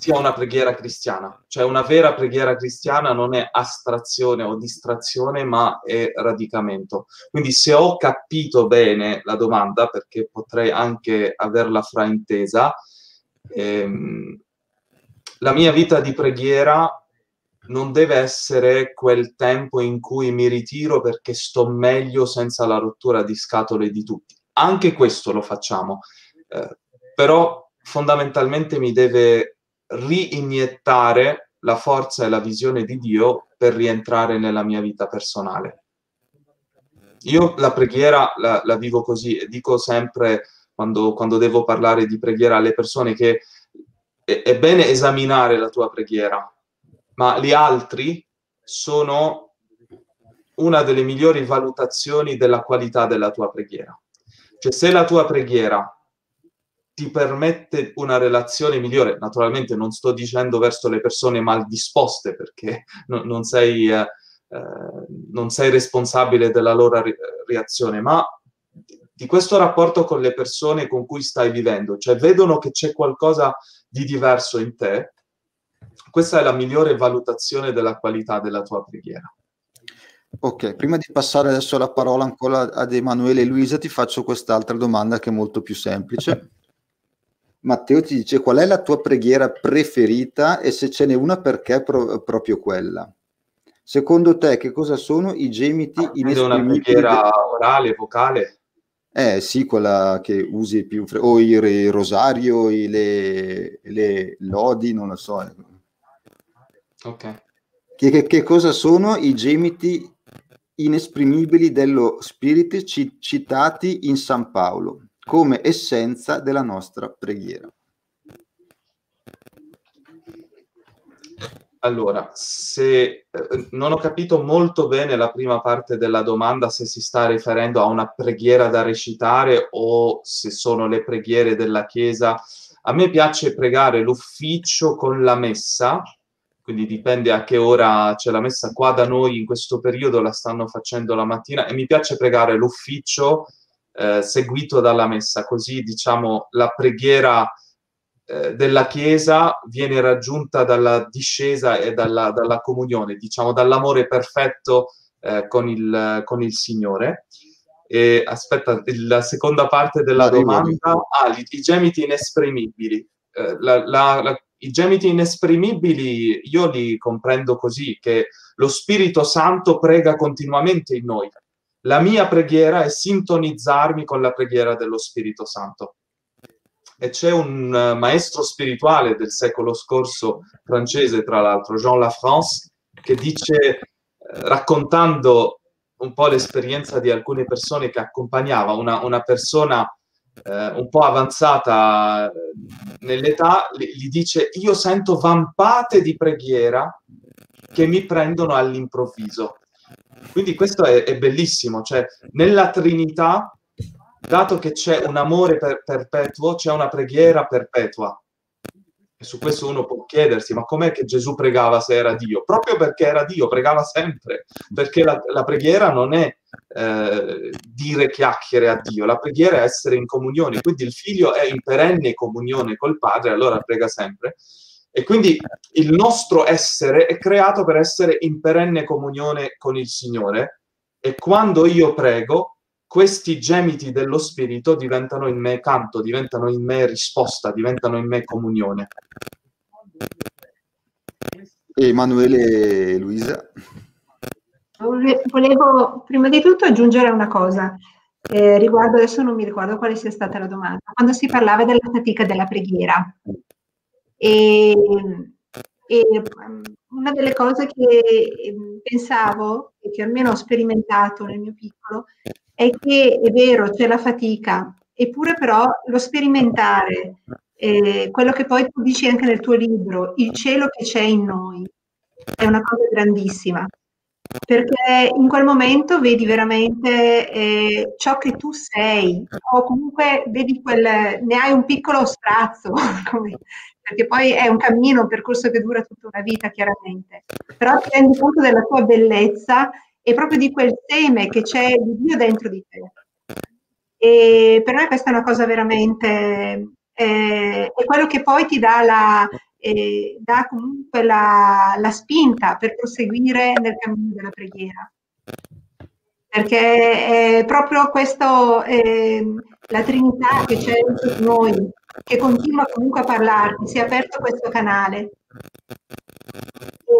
sia una preghiera cristiana. Cioè una vera preghiera cristiana non è astrazione o distrazione, ma è radicamento. Quindi se ho capito bene la domanda, perché potrei anche averla fraintesa, ehm, la mia vita di preghiera non deve essere quel tempo in cui mi ritiro perché sto meglio senza la rottura di scatole di tutti. Anche questo lo facciamo, eh, però fondamentalmente mi deve riiniettare la forza e la visione di Dio per rientrare nella mia vita personale. Io la preghiera la, la vivo così e dico sempre quando, quando, devo parlare di preghiera alle persone che è, è bene esaminare la tua preghiera, ma gli altri sono una delle migliori valutazioni della qualità della tua preghiera. Cioè se la tua preghiera ti permette una relazione migliore. Naturalmente non sto dicendo verso le persone mal disposte perché no, non, sei, eh, eh, non, sei, responsabile della loro ri- reazione, ma di questo rapporto con le persone con cui stai vivendo, cioè vedono che c'è qualcosa di diverso in te. Questa è la migliore valutazione della qualità della tua preghiera. Ok, prima di passare adesso la parola ancora ad Emanuele e Luisa, ti faccio quest'altra domanda che è molto più semplice. Matteo ti dice qual è la tua preghiera preferita e se ce n'è una perché pro- proprio quella. Secondo te che cosa sono i gemiti ah, inesprimibili? Una preghiera orale, vocale? Eh sì, quella che usi più, fre- o il, rosario, le, le, lodi, non lo so. Ok. Che, che, che cosa sono i gemiti inesprimibili dello spirito ci, citati in San Paolo? come essenza della nostra preghiera. Allora, se eh, non ho capito molto bene la prima parte della domanda, se si sta riferendo a una preghiera da recitare o se sono le preghiere della Chiesa. A me piace pregare l'ufficio con la messa quindi dipende a che ora c'è la messa. Qua da noi in questo periodo la stanno facendo la mattina e mi piace pregare l'ufficio eh, seguito dalla messa, così diciamo la preghiera eh, della Chiesa viene raggiunta dalla discesa e dalla, dalla comunione, diciamo dall'amore perfetto eh, con, il, con il Signore. E, aspetta, la seconda parte della domanda, ah, i, gemiti inesprimibili. Eh, la, la, la, I gemiti inesprimibili io li comprendo così, che lo Spirito Santo prega continuamente in noi. La mia preghiera è sintonizzarmi con la preghiera dello Spirito Santo. E c'è un uh, maestro spirituale del secolo scorso, francese tra l'altro, Jean Lafrance, che dice, eh, raccontando un po' l'esperienza di alcune persone che accompagnava una, una persona eh, un po' avanzata eh, nell'età, gli dice io sento vampate di preghiera che mi prendono all'improvviso. Quindi questo è, è bellissimo, cioè nella Trinità, dato che c'è un amore per, perpetuo, c'è una preghiera perpetua. Su questo uno può chiedersi, ma com'è che Gesù pregava se era Dio? Proprio perché era Dio, pregava sempre, perché la, la preghiera non è eh, dire chiacchiere a Dio, la preghiera è essere in comunione, quindi il figlio è in perenne comunione col padre, allora prega sempre. E quindi il nostro essere è creato per essere in perenne comunione con il Signore e quando io prego, questi gemiti dello Spirito diventano in me canto, diventano in me risposta, diventano in me comunione. Emanuele e Luisa. Volevo prima di tutto aggiungere una cosa. Eh, riguardo, adesso non mi ricordo quale sia stata la domanda, quando si parlava della fatica della preghiera. E, e una delle cose che pensavo, e che almeno ho sperimentato nel mio piccolo, è che è vero, c'è la fatica, eppure però lo sperimentare, eh, quello che poi tu dici anche nel tuo libro, il cielo che c'è in noi, è una cosa grandissima, perché in quel momento vedi veramente eh, ciò che tu sei, o comunque vedi quel, ne hai un piccolo sprazzo, perché poi è un cammino, un percorso che dura tutta una vita chiaramente, però ti rendi conto della tua bellezza e proprio di quel seme che c'è di Dio dentro di te. E per me questa è una cosa veramente, eh, è quello che poi ti dà, la, eh, dà comunque la, la, spinta per proseguire nel cammino della preghiera. Perché è proprio questo, eh, la Trinità che c'è dentro di noi, che continua comunque a parlarti, si è aperto questo canale.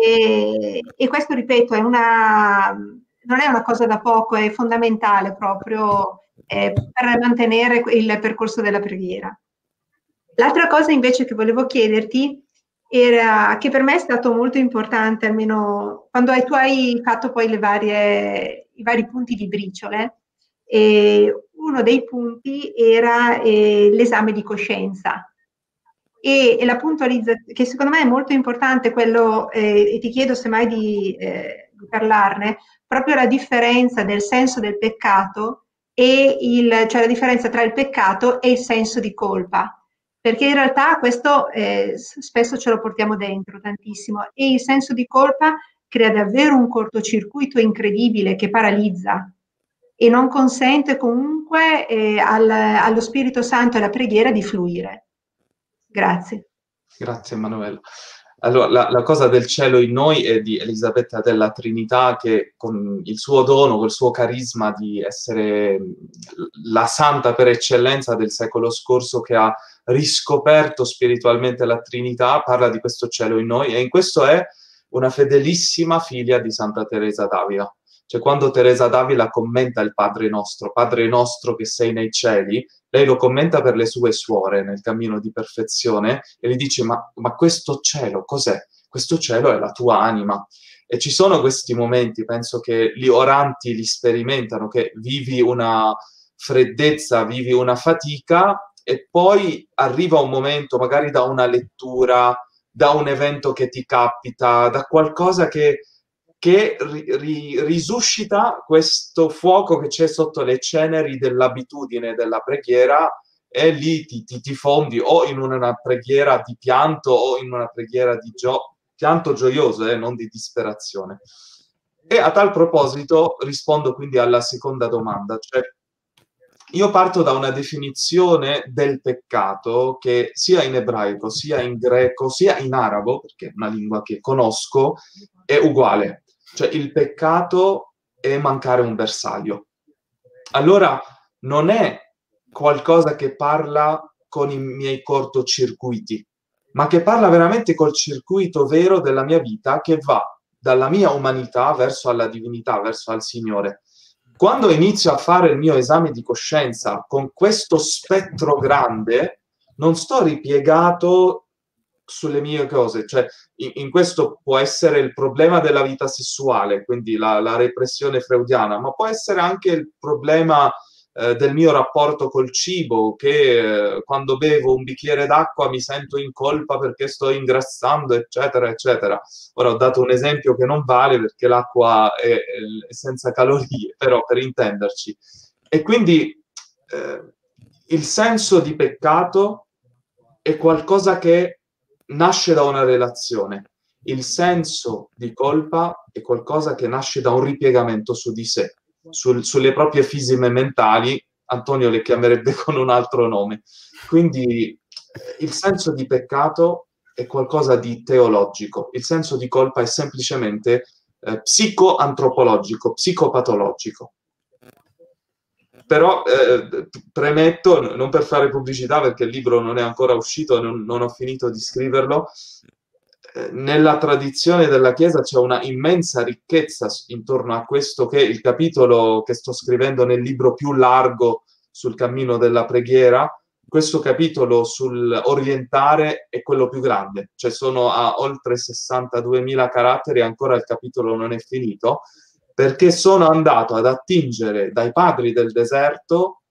E, e questo, ripeto, è una, non è una cosa da poco, è fondamentale proprio eh, per mantenere il percorso della preghiera. L'altra cosa invece che volevo chiederti era che per me è stato molto importante, almeno quando hai, tu hai fatto poi varie, i vari punti di briciole, e uno dei punti era eh, l'esame di coscienza. E, la puntualizzazione, che secondo me è molto importante quello, eh, e ti chiedo semmai di, eh, di parlarne, proprio la differenza del senso del peccato e il, cioè la differenza tra il peccato e il senso di colpa. Perché in realtà questo eh, spesso ce lo portiamo dentro tantissimo. E il senso di colpa crea davvero un cortocircuito incredibile che paralizza e non consente comunque eh, al, allo Spirito Santo e alla preghiera di fluire. Grazie. Grazie Emanuele. Allora, la, la, cosa del cielo in noi è di Elisabetta della Trinità che con il suo dono, col suo carisma di essere la santa per eccellenza del secolo scorso che ha riscoperto spiritualmente la Trinità, parla di questo cielo in noi e in questo è una fedelissima figlia di Santa Teresa d'Avila. Cioè quando Teresa d'Avila commenta il Padre nostro, Padre nostro che sei nei cieli, lei lo commenta per le sue suore nel cammino di perfezione e gli dice ma, ma questo cielo cos'è? Questo cielo è la tua anima. E ci sono questi momenti, penso che gli oranti li sperimentano, che vivi una freddezza, vivi una fatica e poi arriva un momento, magari da una lettura, da un evento che ti capita, da qualcosa che che ri, ri, risuscita questo fuoco che c'è sotto le ceneri dell'abitudine della preghiera e lì ti, ti, ti, fondi o in una preghiera di pianto o in una preghiera di gioia, pianto gioioso, eh, non di disperazione. E a tal proposito rispondo quindi alla seconda domanda, cioè io parto da una definizione del peccato che sia in ebraico, sia in greco, sia in arabo, perché è una lingua che conosco, è uguale. Cioè il peccato è mancare un bersaglio. Allora non è qualcosa che parla con i miei cortocircuiti, ma che parla veramente col circuito vero della mia vita che va dalla mia umanità verso la divinità, verso al Signore. Quando inizio a fare il mio esame di coscienza con questo spettro grande, non sto ripiegato sulle mie cose, cioè in, in questo può essere il problema della vita sessuale, quindi la, la repressione freudiana, ma può essere anche il problema eh, del mio rapporto col cibo, che eh, quando bevo un bicchiere d'acqua mi sento in colpa perché sto ingrassando, eccetera, eccetera. Ora ho dato un esempio che non vale perché l'acqua è, è senza calorie, però per intenderci. E quindi eh, il senso di peccato è qualcosa che nasce da una relazione. Il senso di colpa è qualcosa che nasce da un ripiegamento su di sé sul, sulle proprie fisime mentali, Antonio le chiamerebbe con un altro nome. Quindi il senso di peccato è qualcosa di teologico, il senso di colpa è semplicemente eh, psicoantropologico, psicopatologico. Però eh, premetto, non per fare pubblicità perché il libro non è ancora uscito, non, non ho finito di scriverlo, nella tradizione della Chiesa c'è una immensa ricchezza intorno a questo che il capitolo che sto scrivendo nel libro più largo sul cammino della preghiera, questo capitolo sul orientare è quello più grande, cioè sono a oltre 62.000 caratteri ancora il capitolo non è finito, perché sono andato ad attingere dai padri del deserto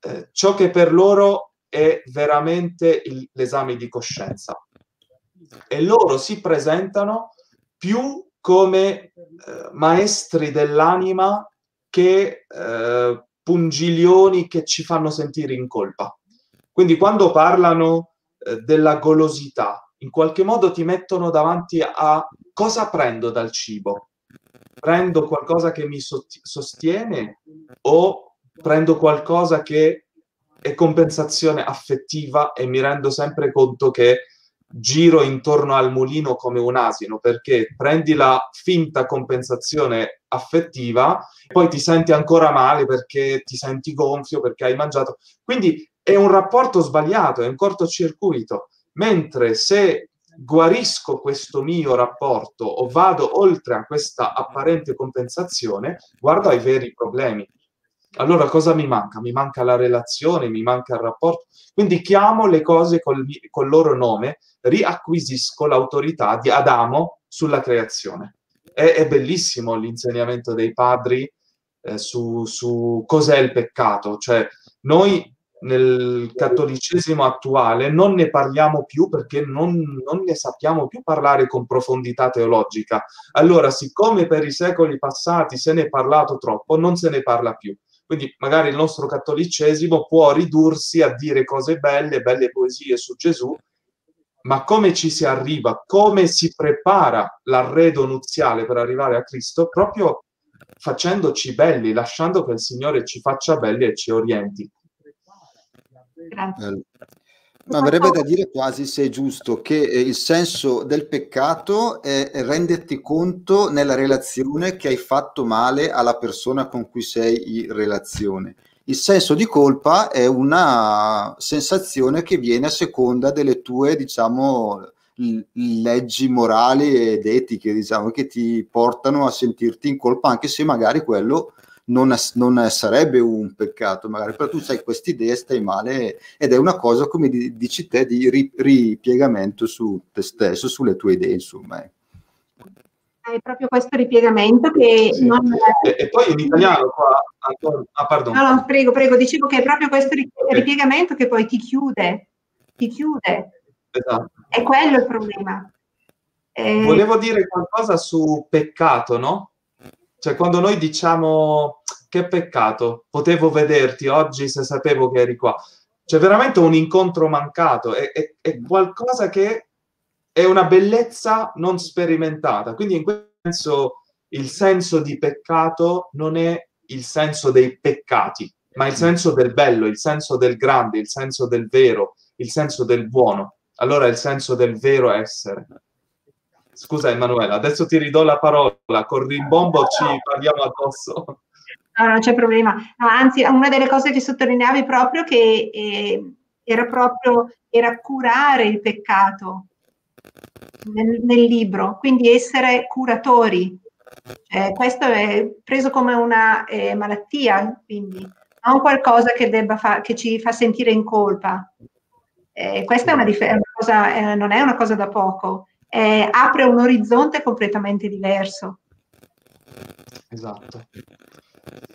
eh, ciò che per loro è veramente il, l'esame di coscienza e loro si presentano più come eh, maestri dell'anima che eh, pungilioni che ci fanno sentire in colpa. Quindi quando parlano eh, della golosità, in qualche modo ti mettono davanti a cosa prendo dal cibo? Prendo qualcosa che mi sostiene o prendo qualcosa che è compensazione affettiva e mi rendo sempre conto che giro intorno al mulino come un asino perché prendi la finta compensazione affettiva, poi ti senti ancora male perché ti senti gonfio perché hai mangiato. Quindi è un rapporto sbagliato, è un cortocircuito. Mentre se guarisco questo mio rapporto o vado oltre a questa apparente compensazione, guardo ai veri problemi. Allora cosa mi manca? Mi manca la relazione, mi manca il rapporto. Quindi chiamo le cose col, col loro nome, riacquisisco l'autorità di Adamo sulla creazione. È, è bellissimo l'insegnamento dei padri eh, su, su cos'è il peccato. Cioè, noi nel cattolicesimo attuale non ne parliamo più perché non, non, ne sappiamo più parlare con profondità teologica. Allora, siccome per i secoli passati se ne è parlato troppo, non se ne parla più. Quindi magari il nostro cattolicesimo può ridursi a dire cose belle, belle poesie su Gesù, ma come ci si arriva, come si prepara l'arredo nuziale per arrivare a Cristo, proprio facendoci belli, lasciando che il Signore ci faccia belli e ci orienti. Grazie. Ma avrebbe da dire quasi, se è giusto, che eh, il senso del peccato è renderti conto nella relazione che hai fatto male alla persona con cui sei in relazione. Il senso di colpa è una sensazione che viene a seconda delle tue, diciamo, leggi morali ed etiche, diciamo, che ti portano a sentirti in colpa, anche se magari quello non, non sarebbe un peccato, magari, però tu hai questa idea, stai male ed è una cosa, come dici te, di ripiegamento su te stesso, sulle tue idee, insomma. Eh. È proprio questo ripiegamento che sì. non... E, e, poi in italiano qua... Ah, pardon. No, no, prego, prego, dicevo che è proprio questo ripiegamento che poi ti chiude, ti chiude. Esatto. È quello il problema. Eh... Volevo dire qualcosa su peccato, no? Cioè, quando noi diciamo che peccato, potevo vederti oggi se sapevo che eri qua. C'è veramente un incontro mancato, è, è, è qualcosa che è una bellezza non sperimentata. Quindi in questo senso il senso di peccato non è il senso dei peccati, ma il senso del bello, il senso del grande, il senso del vero, il senso del buono. Allora il senso del vero essere. Scusa Emanuela, adesso ti ridò la parola, con rimbombo ci parliamo addosso. No, non c'è problema. No, anzi, una delle cose che sottolineavi proprio che eh, era proprio era curare il peccato nel, nel libro, quindi essere curatori. Eh, questo è preso come una eh, malattia, quindi non qualcosa che, fa, che, ci fa sentire in colpa. Eh, questa è una, dif- una cosa, eh, non è una cosa da poco, apre un orizzonte completamente diverso. Esatto.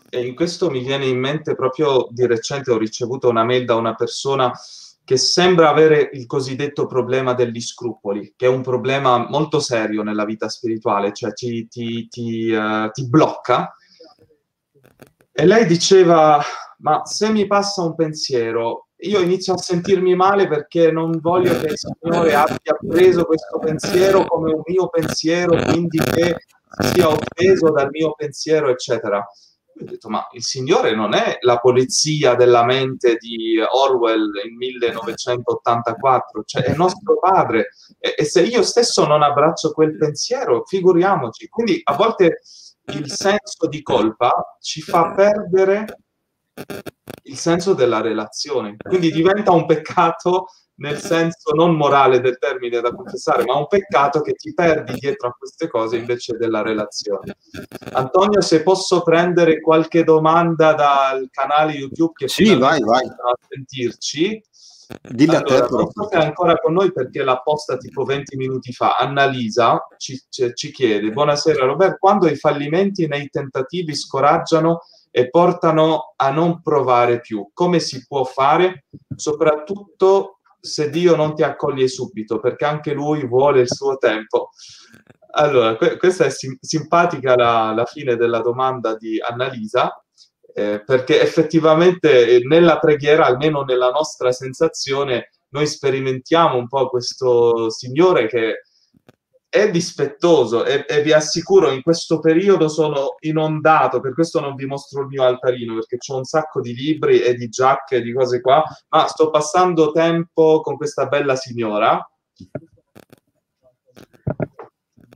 E in questo mi viene in mente proprio di recente ho ricevuto una mail da una persona che sembra avere il cosiddetto problema degli scrupoli, che è un problema molto serio nella vita spirituale, cioè ti, ti, ti, uh, ti blocca. E lei diceva, ma se mi passa un pensiero, io inizio a sentirmi male perché non voglio che il Signore abbia preso questo pensiero come un mio pensiero, quindi che sia offeso dal mio pensiero, eccetera ho detto, ma il Signore non è la polizia della mente di Orwell in 1984, cioè è nostro padre. E, e se io stesso non abbraccio quel pensiero, figuriamoci. Quindi a volte il senso di colpa ci fa perdere il senso della relazione. Quindi diventa un peccato nel senso non morale del termine da confessare, ma un peccato che ti perdi dietro a queste cose invece della relazione. Antonio, se posso prendere qualche domanda dal canale YouTube che sì, vai, vai. a sentirci. Dilla allora, te, non so è ancora con noi perché l'ha posta tipo 20 minuti fa. Annalisa ci, ci chiede: Buonasera Roberto, quando i fallimenti nei tentativi scoraggiano e portano a non provare più, come si può fare? Soprattutto se Dio non ti accoglie subito, perché anche lui vuole il suo tempo. Allora, que- questa è sim- simpatica la, la, fine della domanda di Annalisa, eh, perché effettivamente eh, nella preghiera, almeno nella nostra sensazione, noi sperimentiamo un po' questo Signore che è dispettoso e, e, vi assicuro in questo periodo sono inondato, per questo non vi mostro il mio altarino perché ho un sacco di libri e di giacche e di cose qua, ma sto passando tempo con questa bella signora.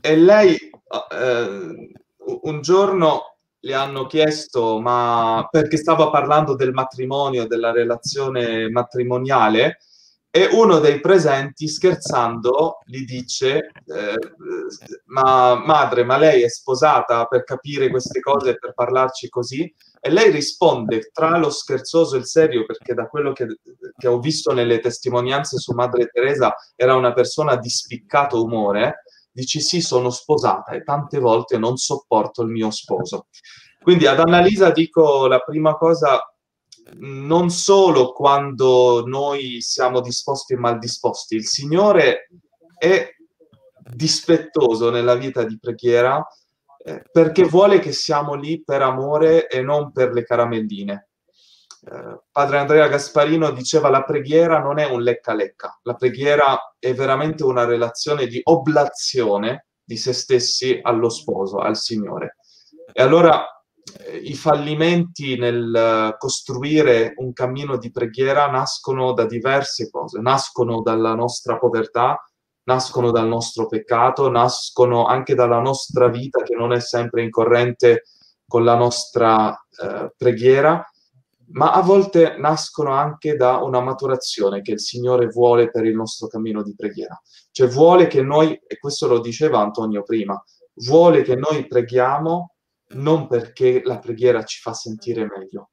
E lei eh, un giorno le hanno chiesto ma perché stava parlando del matrimonio, della relazione matrimoniale e uno dei presenti scherzando gli dice eh, ma madre ma lei è sposata per capire queste cose e per parlarci così? E lei risponde tra lo scherzoso e il serio perché da quello che, che ho visto nelle testimonianze su madre Teresa era una persona di spiccato umore dici sì sono sposata e tante volte non sopporto il mio sposo. Quindi ad Annalisa dico la prima cosa non solo quando noi siamo disposti e mal disposti, il Signore è dispettoso nella vita di preghiera eh, perché vuole che siamo lì per amore e non per le caramelline. Eh, padre Andrea Gasparino diceva la preghiera non è un lecca-lecca, la preghiera è veramente una relazione di oblazione di se stessi allo sposo, al Signore. E allora i fallimenti nel costruire un cammino di preghiera nascono da diverse cose, nascono dalla nostra povertà, nascono dal nostro peccato, nascono anche dalla nostra vita che non è sempre in corrente con la nostra eh, preghiera, ma a volte nascono anche da una maturazione che il Signore vuole per il nostro cammino di preghiera. Cioè vuole che noi, e questo lo diceva Antonio prima, vuole che noi preghiamo non perché la preghiera ci fa sentire meglio,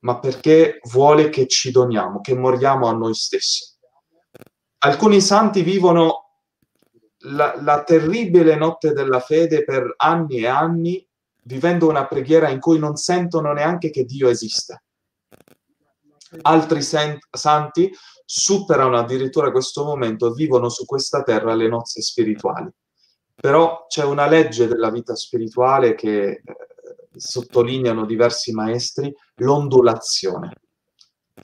ma perché vuole che ci doniamo, che moriamo a noi stessi. Alcuni santi vivono la, la terribile notte della fede per anni e anni, vivendo una preghiera in cui non sentono neanche che Dio esiste. Altri sent- santi superano addirittura questo momento e vivono su questa terra le nozze spirituali. Però c'è una legge della vita spirituale che eh, sottolineano diversi maestri, l'ondulazione.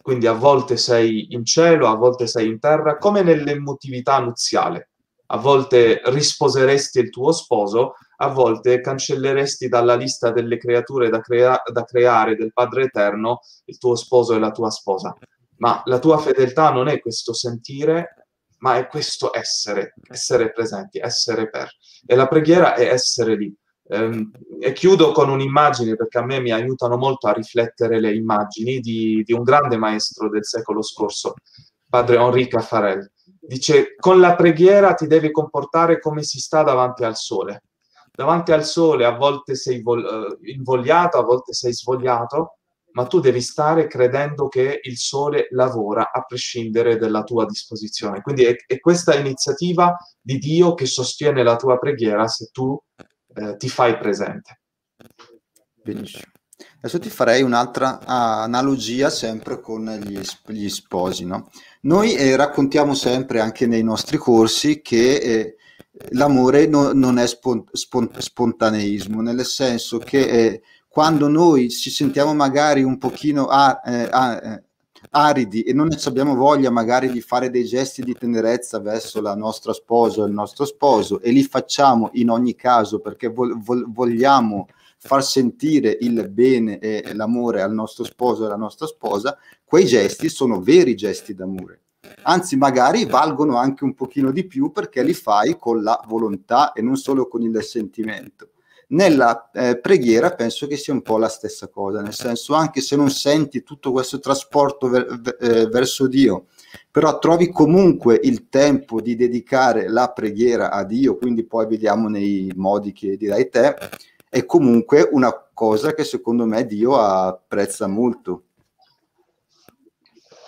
Quindi a volte sei in cielo, a volte sei in terra, come nell'emotività nuziale. a volte risposeresti il tuo sposo, a volte cancelleresti dalla lista delle creature da, crea- da creare del Padre Eterno il tuo sposo e la tua sposa. Ma la tua fedeltà non è questo sentire, ma è questo essere, essere presenti, essere per. E la preghiera è essere lì. Ehm, e chiudo con un'immagine perché a me mi aiutano molto a riflettere le immagini di, di un grande maestro del secolo scorso, padre Henri Caffarel. Dice, con la preghiera ti devi comportare come si sta davanti al sole. Davanti al sole a volte sei eh, invogliato, a volte sei svogliato, ma tu devi stare credendo che il sole lavora a prescindere dalla tua disposizione. Quindi è, è questa iniziativa di Dio che sostiene la tua preghiera se tu eh, ti fai presente. Benissimo. Adesso ti farei un'altra ah, analogia sempre con gli, gli sposi. No? Noi eh, raccontiamo sempre anche nei nostri corsi che eh, l'amore no, non è spont- spont- spontaneismo, nel senso che eh, quando noi ci sentiamo magari un pochino a, eh, a, eh, aridi e non abbiamo voglia magari di fare dei gesti di tenerezza verso la nostra sposa o il nostro sposo e li facciamo in ogni caso perché vo- vo- vogliamo far sentire il bene e l'amore al nostro sposo e alla nostra sposa, quei gesti sono veri gesti d'amore. Anzi, magari valgono anche un pochino di più perché li fai con la volontà e non solo con il sentimento. Nella eh, preghiera penso che sia un po' la stessa cosa, nel senso anche se non senti tutto questo trasporto ver- eh, verso Dio, però trovi comunque il tempo di dedicare la preghiera a Dio, quindi poi vediamo nei modi che dirai te, è comunque una cosa che secondo me Dio apprezza molto.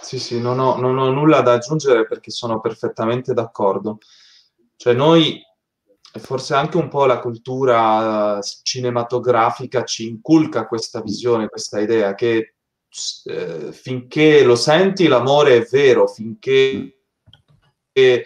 Sì, sì, non ho, non ho nulla da aggiungere perché sono perfettamente d'accordo. Cioè noi forse anche un po' la cultura cinematografica ci inculca questa visione, questa idea che eh, finché lo senti l'amore è vero, finché eh,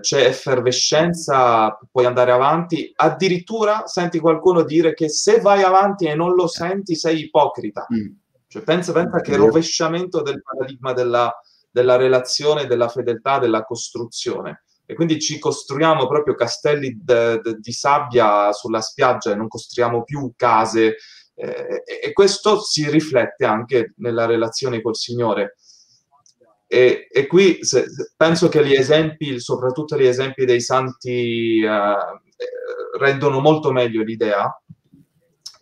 c'è effervescenza puoi andare avanti, addirittura senti qualcuno dire che se vai avanti e non lo senti sei ipocrita. Mm. Cioè, pensa, pensa che rovesciamento del paradigma della, della relazione, della fedeltà, della costruzione e quindi ci costruiamo proprio castelli de, de, di sabbia sulla spiaggia e non costruiamo più case eh, e questo si riflette anche nella relazione col Signore. E, e qui se, penso che gli esempi, soprattutto gli esempi dei santi, eh, rendono molto meglio l'idea.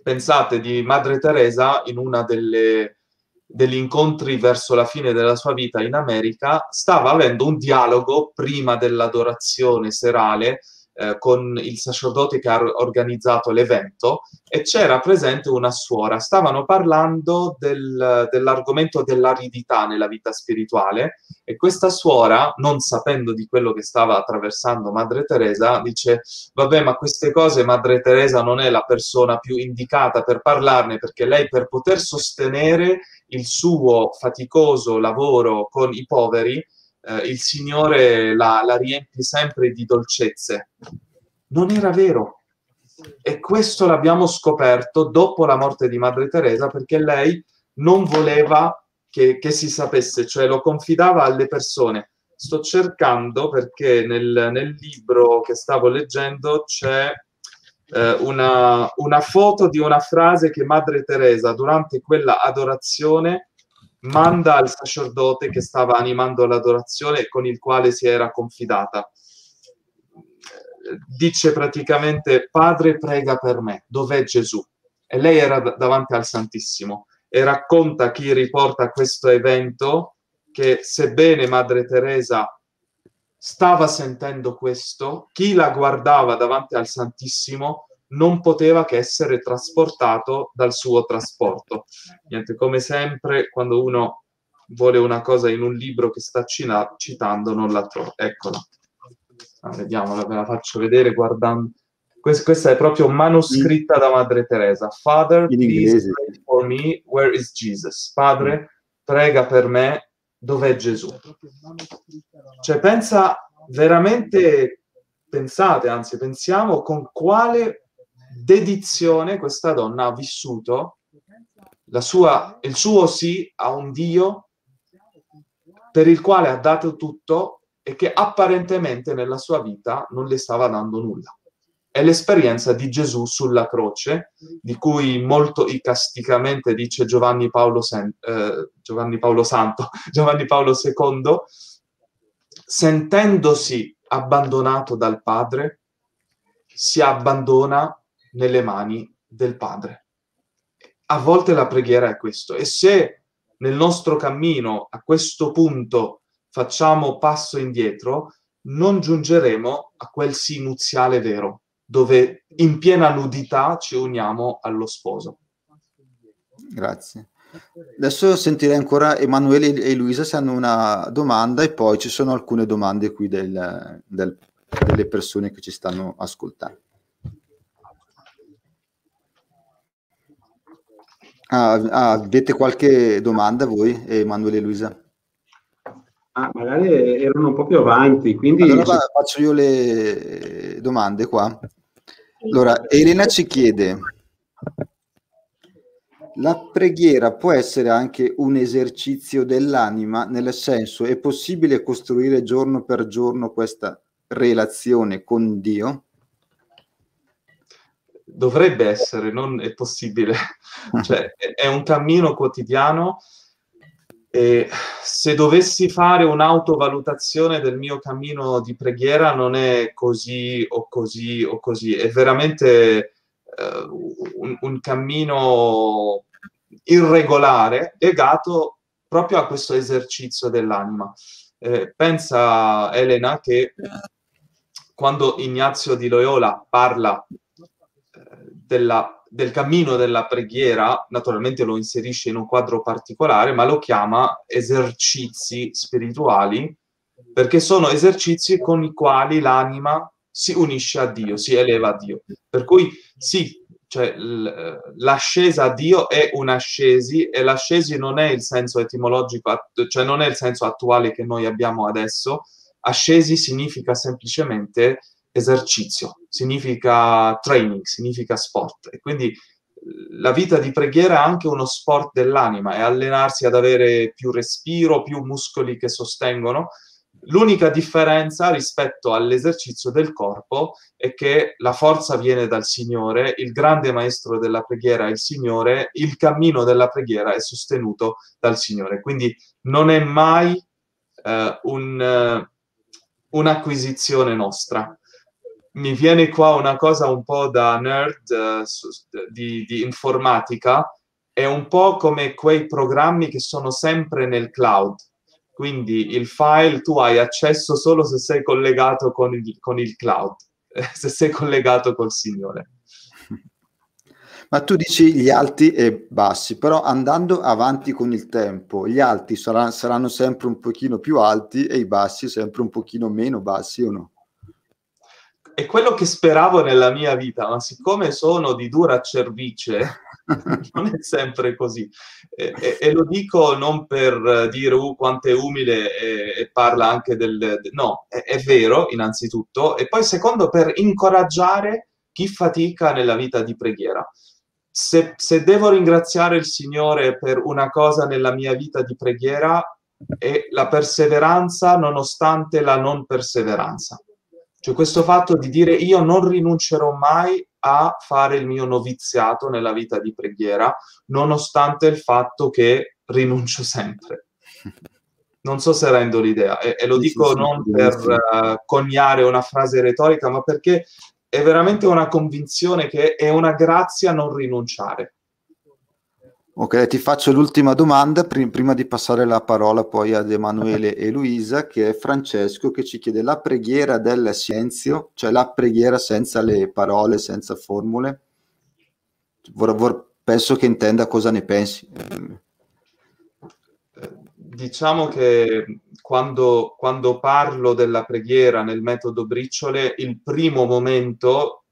Pensate di Madre Teresa in una delle degli incontri verso la fine della sua vita in America, stava avendo un dialogo prima dell'adorazione serale eh, con il sacerdote che ha organizzato l'evento e c'era presente una suora. Stavano parlando del, dell'argomento dell'aridità nella vita spirituale e questa suora, non sapendo di quello che stava attraversando Madre Teresa, dice, vabbè, ma queste cose Madre Teresa non è la persona più indicata per parlarne perché lei per poter sostenere il suo faticoso lavoro con i poveri, eh, il Signore la, la riempie sempre di dolcezze. Non era vero. E questo l'abbiamo scoperto dopo la morte di Madre Teresa perché lei non voleva che, che si sapesse, cioè lo confidava alle persone. Sto cercando perché nel, nel libro che stavo leggendo c'è eh, una, una, foto di una frase che Madre Teresa durante quella adorazione manda al sacerdote che stava animando l'adorazione con il quale si era confidata. Dice praticamente, Padre prega per me, dov'è Gesù? E lei era davanti al Santissimo e racconta chi riporta questo evento che sebbene Madre Teresa stava sentendo questo, chi la guardava davanti al Santissimo non poteva che essere trasportato dal suo trasporto. Niente, come sempre, quando uno vuole una cosa in un libro che sta cina- citando, non la trova. Eccola. Ah, vediamola, ve la faccio vedere guardando. Questa, questa è proprio manoscritta da Madre Teresa. Father, please pray for me. Where is Jesus? Padre, prega per me. Dov'è Gesù? Cioè, pensa veramente, pensate, anzi, pensiamo con quale dedizione questa donna ha vissuto sua, il suo sì a un Dio per il quale ha dato tutto e che apparentemente nella sua vita non le stava dando nulla. È l'esperienza di Gesù sulla croce, di cui molto icasticamente dice Giovanni Paolo, Sen- eh, Giovanni Paolo Santo, Giovanni Paolo II, sentendosi abbandonato dal Padre, si abbandona nelle mani del Padre. A volte la preghiera è questo. E se nel nostro cammino a questo punto facciamo passo indietro, non giungeremo a quel sì nuziale vero, dove in piena nudità ci uniamo allo sposo. Grazie. Adesso sentirei ancora Emanuele e Luisa se hanno una domanda e poi ci sono alcune domande qui del, del, delle persone che ci stanno ascoltando. Ah, ah, avete qualche domanda voi, Emanuele e Luisa? Ah, magari erano un po' più avanti, quindi... Allora faccio io le domande qua. Allora, Elena ci chiede, la preghiera può essere anche un esercizio dell'anima, nel senso è possibile costruire giorno per giorno questa relazione con Dio? dovrebbe essere, non è possibile. cioè, è un cammino quotidiano e se dovessi fare un'autovalutazione del mio cammino di preghiera non è così o così o così, è veramente uh, un, un cammino irregolare legato proprio a questo esercizio dell'anima. Eh, pensa Elena che quando Ignazio di Loyola parla della, del cammino della preghiera, naturalmente lo inserisce in un quadro particolare, ma lo chiama esercizi spirituali, perché sono esercizi con i quali l'anima si unisce a Dio, si eleva a Dio. Per cui sì, cioè, l'ascesa a Dio è un'ascesi e l'ascesi non è il senso etimologico, cioè non è il senso attuale che noi abbiamo adesso. Ascesi significa semplicemente esercizio, significa training, significa sport. E quindi la vita di preghiera è anche uno sport dell'anima, è allenarsi ad avere più respiro, più muscoli che sostengono. L'unica differenza rispetto all'esercizio del corpo è che la forza viene dal Signore, il grande maestro della preghiera è il Signore, il cammino della preghiera è sostenuto dal Signore. Quindi non è mai eh, un, uh, un'acquisizione nostra mi viene qua una cosa un po' da nerd uh, su, di, di, informatica, è un po' come quei programmi che sono sempre nel cloud. Quindi il file tu hai accesso solo se sei collegato con il, con il cloud, se sei collegato col Signore. Ma tu dici gli alti e bassi, però andando avanti con il tempo, gli alti saranno, saranno sempre un pochino più alti e i bassi sempre un pochino meno bassi o no? È quello che speravo nella mia vita, ma siccome sono di dura cervice, non è sempre così. E, e, e, lo dico non per dire uh, quanto è umile e, e parla anche del... De, no, è, è, vero innanzitutto, e poi secondo per incoraggiare chi fatica nella vita di preghiera. Se, se devo ringraziare il Signore per una cosa nella mia vita di preghiera, è la perseveranza nonostante la non perseveranza cioè questo fatto di dire io non rinuncerò mai a fare il mio noviziato nella vita di preghiera, nonostante il fatto che rinuncio sempre. Non so se rendo l'idea, e, e lo dico non per uh, coniare una frase retorica, ma perché è veramente una convinzione che è una grazia non rinunciare. Ok, ti faccio l'ultima domanda pr- prima di passare la parola poi ad Emanuele e Luisa, che è Francesco che ci chiede la preghiera del silenzio, cioè la preghiera senza le parole, senza formule. Vor- vor- penso che intenda cosa ne pensi. Diciamo che quando, quando parlo della preghiera nel metodo briciole, il primo momento,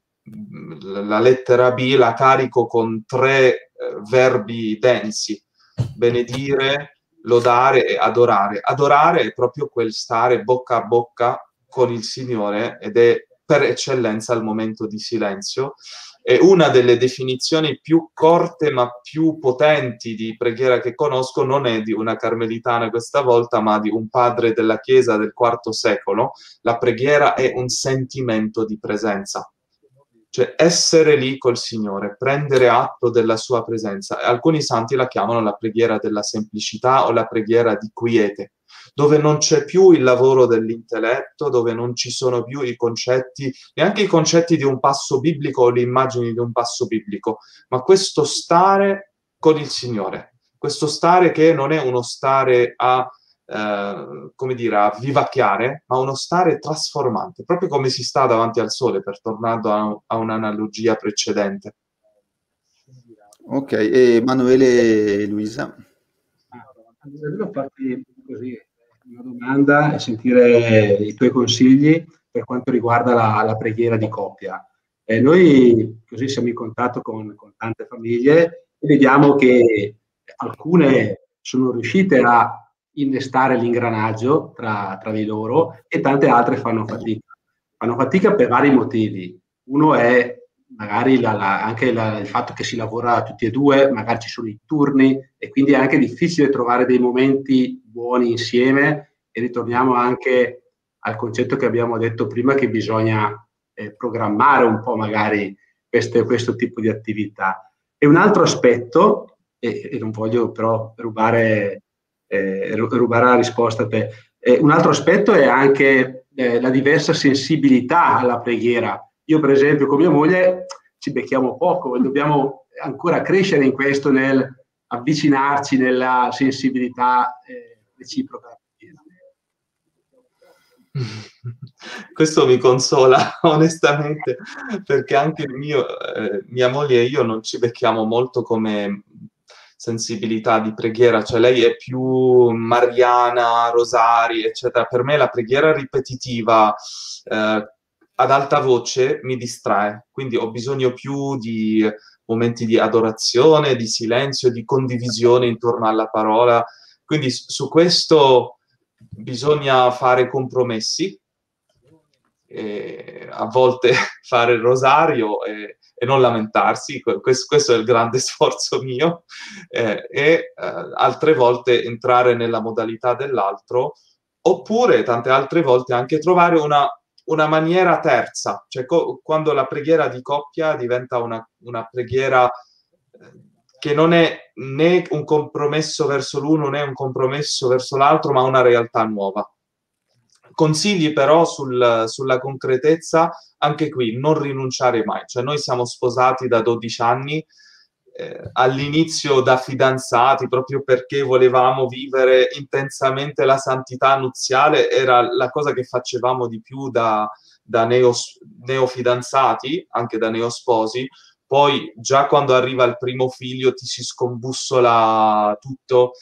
la lettera B la carico con tre eh, verbi densi, benedire, lodare e adorare. Adorare è proprio quel stare bocca a bocca con il Signore ed è per eccellenza il momento di silenzio. E una delle definizioni più corte ma più potenti di preghiera che conosco non è di una carmelitana questa volta, ma di un padre della Chiesa del IV secolo. La preghiera è un sentimento di presenza cioè essere lì col Signore, prendere atto della sua presenza. Alcuni santi la chiamano la preghiera della semplicità o la preghiera di quiete, dove non c'è più il lavoro dell'intelletto, dove non ci sono più i concetti, neanche i concetti di un passo biblico o le immagini di un passo biblico, ma questo stare con il Signore, questo stare che non è uno stare a eh, come dire, a vivacchiare, ma uno stare trasformante, proprio come si sta davanti al sole, per tornando a, a un'analogia precedente. Ok, e Emanuele e Luisa? Volevo farti così una domanda e sentire i tuoi consigli per quanto riguarda la, la preghiera di coppia. Eh, noi così siamo in contatto con, con tante famiglie e vediamo che alcune sono riuscite a innestare l'ingranaggio tra, tra di loro e tante altre fanno fatica. Fanno fatica per vari motivi. Uno è magari la, la, anche la, il fatto che si lavora tutti e due, magari ci sono i turni e quindi è anche difficile trovare dei momenti buoni insieme e ritorniamo anche al concetto che abbiamo detto prima che bisogna eh, programmare un po' magari queste, questo tipo di attività. E un altro aspetto, e, e non voglio però rubare eh, rubare la risposta a te. Eh, un altro aspetto è anche eh, la diversa sensibilità alla preghiera. Io, per esempio, con mia moglie ci becchiamo poco dobbiamo ancora crescere in questo, nel avvicinarci nella sensibilità eh, reciproca. Questo mi consola onestamente perché anche mio, eh, mia moglie e io non ci becchiamo molto come sensibilità di preghiera, cioè lei è più mariana, rosari, eccetera. Per me la preghiera ripetitiva eh, ad alta voce mi distrae, quindi ho bisogno più di momenti di adorazione, di silenzio, di condivisione intorno alla parola. Quindi su questo bisogna fare compromessi, a volte fare il rosario e, e non lamentarsi, questo, questo, è il grande sforzo mio, eh, e eh, altre volte entrare nella modalità dell'altro, oppure tante altre volte anche trovare una, una maniera terza, cioè co- quando la preghiera di coppia diventa una, una preghiera eh, che non è né un compromesso verso l'uno né un compromesso verso l'altro, ma una realtà nuova. Consigli però sul, sulla concretezza, anche qui non rinunciare mai, cioè noi siamo sposati da 12 anni, eh, all'inizio da fidanzati proprio perché volevamo vivere intensamente la santità nuziale, era la cosa che facevamo di più da, da neos, neofidanzati, anche da neosposi, poi già quando arriva il primo figlio ti si scombussola tutto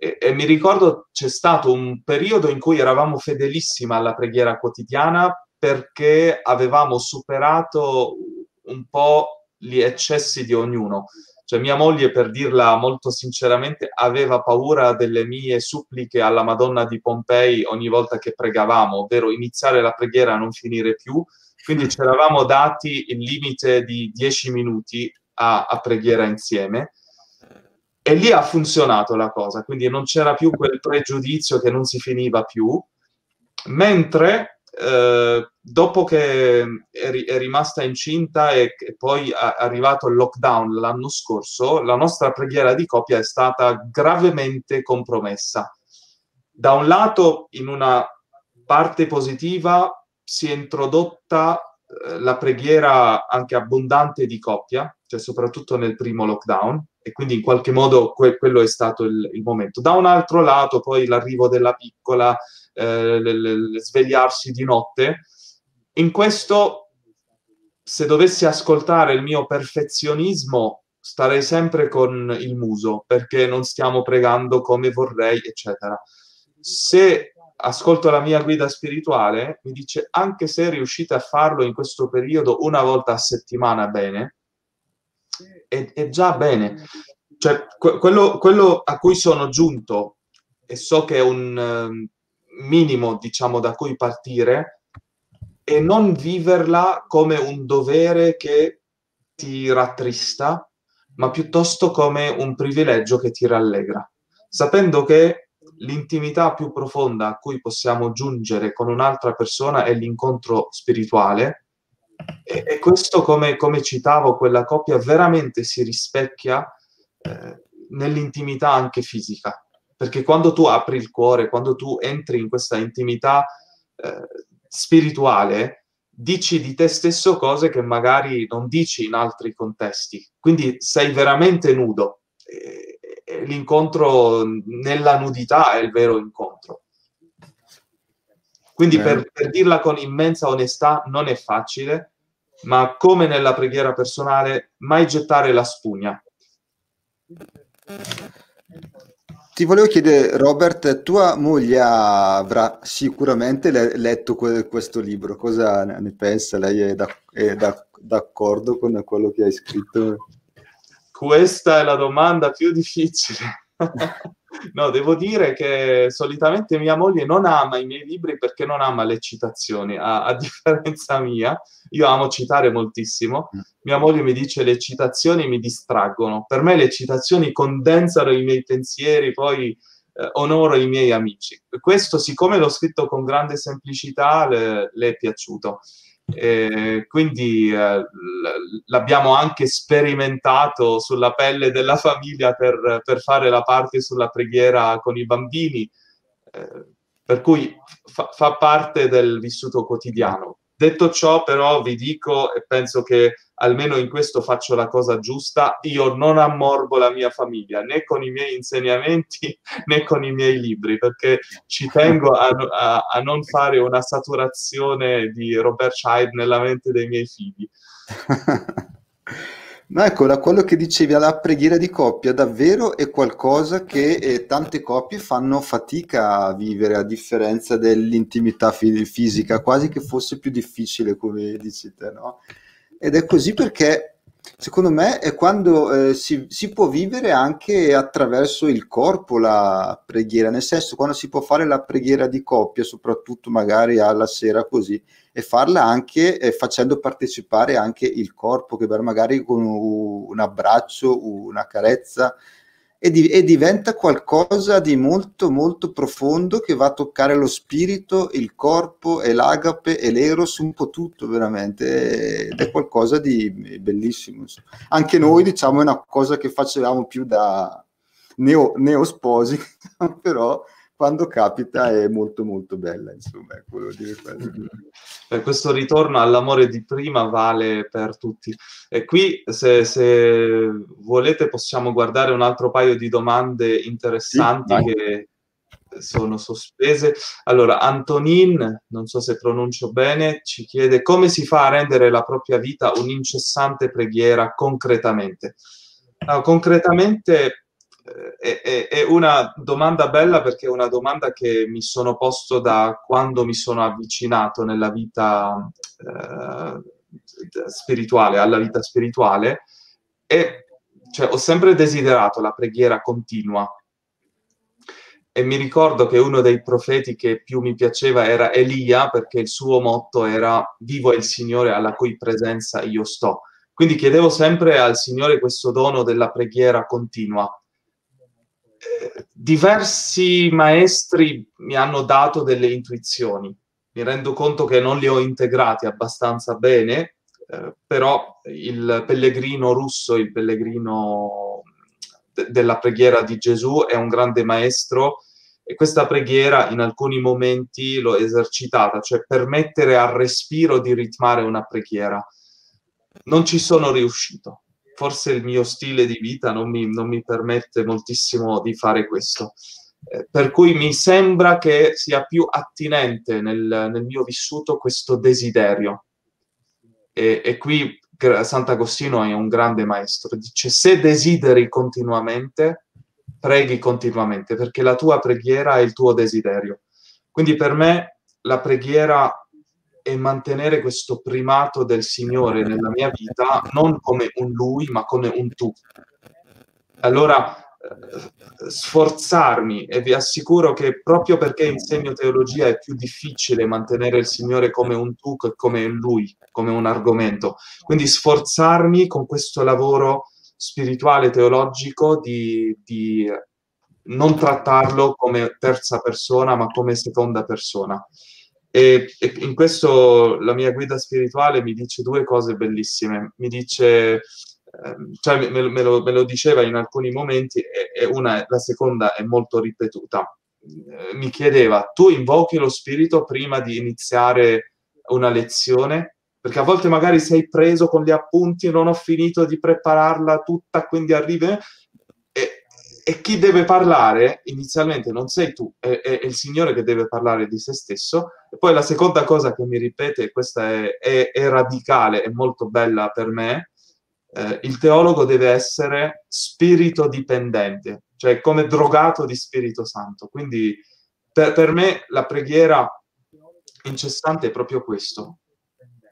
e, e, mi ricordo c'è stato un periodo in cui eravamo fedelissimi alla preghiera quotidiana perché avevamo superato un po' gli eccessi di ognuno. Cioè mia moglie, per dirla molto sinceramente, aveva paura delle mie suppliche alla Madonna di Pompei ogni volta che pregavamo, ovvero iniziare la preghiera a non finire più. Quindi ci eravamo dati il limite di dieci minuti a, a preghiera insieme e lì ha funzionato la cosa, quindi non c'era più quel pregiudizio che non si finiva più, mentre eh, dopo che è, ri- è, rimasta incinta e, e poi è arrivato il lockdown l'anno scorso, la nostra preghiera di coppia è stata gravemente compromessa. Da un lato, in una parte positiva, si è introdotta eh, la preghiera anche abbondante di coppia, cioè soprattutto nel primo lockdown, e quindi in qualche modo que- quello è stato il, il, momento. Da un altro lato, poi l'arrivo della piccola, eh, l- l- svegliarsi di notte. In questo, se dovessi ascoltare il mio perfezionismo, starei sempre con il muso, perché non stiamo pregando come vorrei, eccetera. Se ascolto la mia guida spirituale, mi dice anche se riuscite a farlo in questo periodo una volta a settimana bene, è, è già bene. Cioè, que- quello, quello, a cui sono giunto e so che è un uh, minimo, diciamo, da cui partire, è non viverla come un dovere che ti rattrista, ma piuttosto come un privilegio che ti rallegra, sapendo che l'intimità più profonda a cui possiamo giungere con un'altra persona è l'incontro spirituale. E, e questo, come, come, citavo, quella coppia veramente si rispecchia eh, nell'intimità anche fisica. Perché quando tu apri il cuore, quando tu entri in questa intimità eh, spirituale, dici di te stesso cose che magari non dici in altri contesti. Quindi sei veramente nudo. E, e l'incontro nella nudità è il vero incontro. Quindi per, per, dirla con immensa onestà non è facile, ma come nella preghiera personale, mai gettare la spugna. Ti volevo chiedere, Robert, tua moglie avrà sicuramente le- letto que- questo libro, cosa ne pensa? Lei è, da- è da- d'accordo con quello che hai scritto? Questa è la domanda più difficile. no, devo dire che solitamente mia moglie non ama i miei libri perché non ama le citazioni, a, a differenza mia, io amo citare moltissimo. Mm. Mia moglie mi dice le citazioni mi distraggono. Per me le citazioni condensano i miei pensieri, poi eh, onoro i miei amici. Questo, siccome l'ho scritto con grande semplicità, le, le è piaciuto. Eh, quindi eh, l'abbiamo anche sperimentato sulla pelle della famiglia per, per, fare la parte sulla preghiera con i bambini, eh, per cui fa, fa, parte del vissuto quotidiano. Detto ciò, però, vi dico e penso che almeno in questo faccio la cosa giusta, io non ammorbo la mia famiglia né con i miei insegnamenti né con i miei libri, perché ci tengo a, a, a non fare una saturazione di Robert Scheid nella mente dei miei figli. No, ecco, da quello che dicevi alla preghiera di coppia, davvero è qualcosa che eh, tante coppie fanno fatica a vivere, a differenza dell'intimità fi- fisica, quasi che fosse più difficile, come dici te, no? Ed è così perché, secondo me, è quando eh, si, si può vivere anche attraverso il corpo la preghiera, nel senso, quando si può fare la preghiera di coppia, soprattutto magari alla sera così, e farla anche eh, facendo partecipare anche il corpo, che magari con un abbraccio, una carezza, e, di, e, diventa qualcosa di molto molto profondo che va a toccare lo spirito, il corpo e l'agape e l'eros, un po' tutto veramente, ed è qualcosa di bellissimo. Anche noi diciamo è una cosa che facevamo più da neo, neosposi, però quando capita è molto molto bella, insomma, ecco, dire quello. Per questo ritorno all'amore di prima vale per tutti. E qui, se, se volete, possiamo guardare un altro paio di domande interessanti sì, che sono sospese. Allora, Antonin, non so se pronuncio bene, ci chiede come si fa a rendere la propria vita un'incessante preghiera concretamente. Allora, concretamente è, è, è, una domanda bella perché è una domanda che mi sono posto da quando mi sono avvicinato nella vita eh, spirituale, alla vita spirituale. E cioè, ho sempre desiderato la preghiera continua. E mi ricordo che uno dei profeti che più mi piaceva era Elia perché il suo motto era vivo è il Signore alla cui presenza io sto. Quindi chiedevo sempre al Signore questo dono della preghiera continua diversi maestri mi hanno dato delle intuizioni. Mi rendo conto che non li ho integrati abbastanza bene, eh, però il pellegrino russo, il pellegrino de- della preghiera di Gesù è un grande maestro e questa preghiera in alcuni momenti l'ho esercitata, cioè permettere al respiro di ritmare una preghiera. Non ci sono riuscito forse il mio stile di vita non mi, non mi permette moltissimo di fare questo. Eh, per cui mi sembra che sia più attinente nel, nel mio vissuto questo desiderio. E, e qui Sant'Agostino è un grande maestro, dice se desideri continuamente, preghi continuamente, perché la tua preghiera è il tuo desiderio. Quindi per me la preghiera e mantenere questo primato del Signore nella mia vita non come un lui, ma come un tu. Allora eh, sforzarmi e vi assicuro che proprio perché insegno teologia è più difficile mantenere il Signore come un tu che come Lui, come un argomento. Quindi sforzarmi con questo lavoro spirituale teologico di, di non trattarlo come terza persona ma come seconda persona. E, e, in questo la mia guida spirituale mi dice due cose bellissime. Mi dice Ehm, cioè me, me, lo, me, lo, diceva in alcuni momenti e, e una, la seconda è molto ripetuta. Eh, mi chiedeva, tu invochi lo spirito prima di iniziare una lezione? Perché a volte magari sei preso con gli appunti, non ho finito di prepararla tutta, quindi arrivi... E, chi deve parlare inizialmente non sei tu, è, è, il Signore che deve parlare di se stesso. E poi la seconda cosa che mi ripete, questa è, è, è radicale, è molto bella per me, eh, il teologo deve essere spirito dipendente, cioè come drogato di Spirito Santo. Quindi per, per me la preghiera incessante è proprio questo,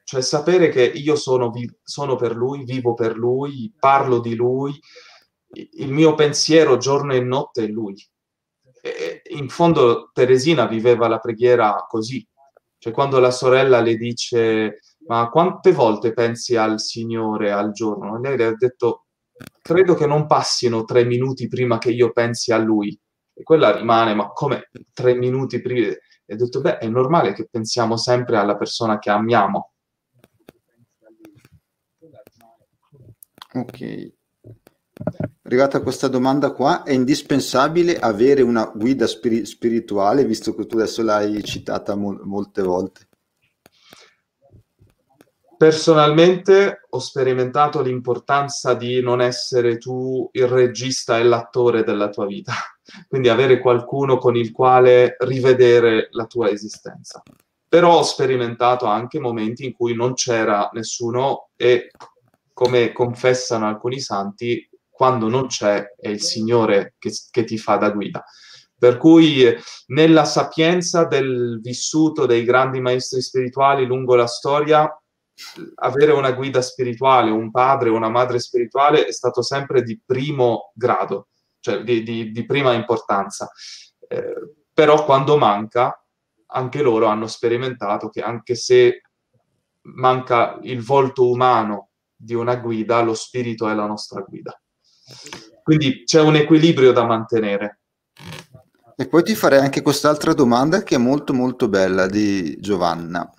cioè sapere che io sono, vi- sono per lui, vivo per lui, parlo di lui, il mio pensiero giorno e notte è lui. E in fondo Teresina viveva la preghiera così, cioè quando la sorella le dice ma quante volte pensi al Signore al giorno? Lei le ha detto, credo che non passino tre minuti prima che io pensi a Lui. E quella rimane, ma come tre minuti prima? E ho detto, beh, è normale che pensiamo sempre alla persona che amiamo. Ok. Arrivata questa domanda qua, è indispensabile avere una guida spiri- spirituale, visto che tu adesso l'hai citata mo- molte volte? Personalmente ho sperimentato l'importanza di non essere tu il regista e l'attore della tua vita, quindi avere qualcuno con il quale rivedere la tua esistenza. Però ho sperimentato anche momenti in cui non c'era nessuno e, come confessano alcuni santi, quando non c'è è il Signore che, che ti fa da guida. Per cui nella sapienza del vissuto dei grandi maestri spirituali lungo la storia avere una guida spirituale, un padre, una madre spirituale è stato sempre di primo grado, cioè di, di, di prima importanza. Eh, però quando manca, anche loro hanno sperimentato che anche se manca il volto umano di una guida, lo spirito è la nostra guida. Quindi c'è un equilibrio da mantenere. E poi ti farei anche quest'altra domanda che è molto molto bella di Giovanna.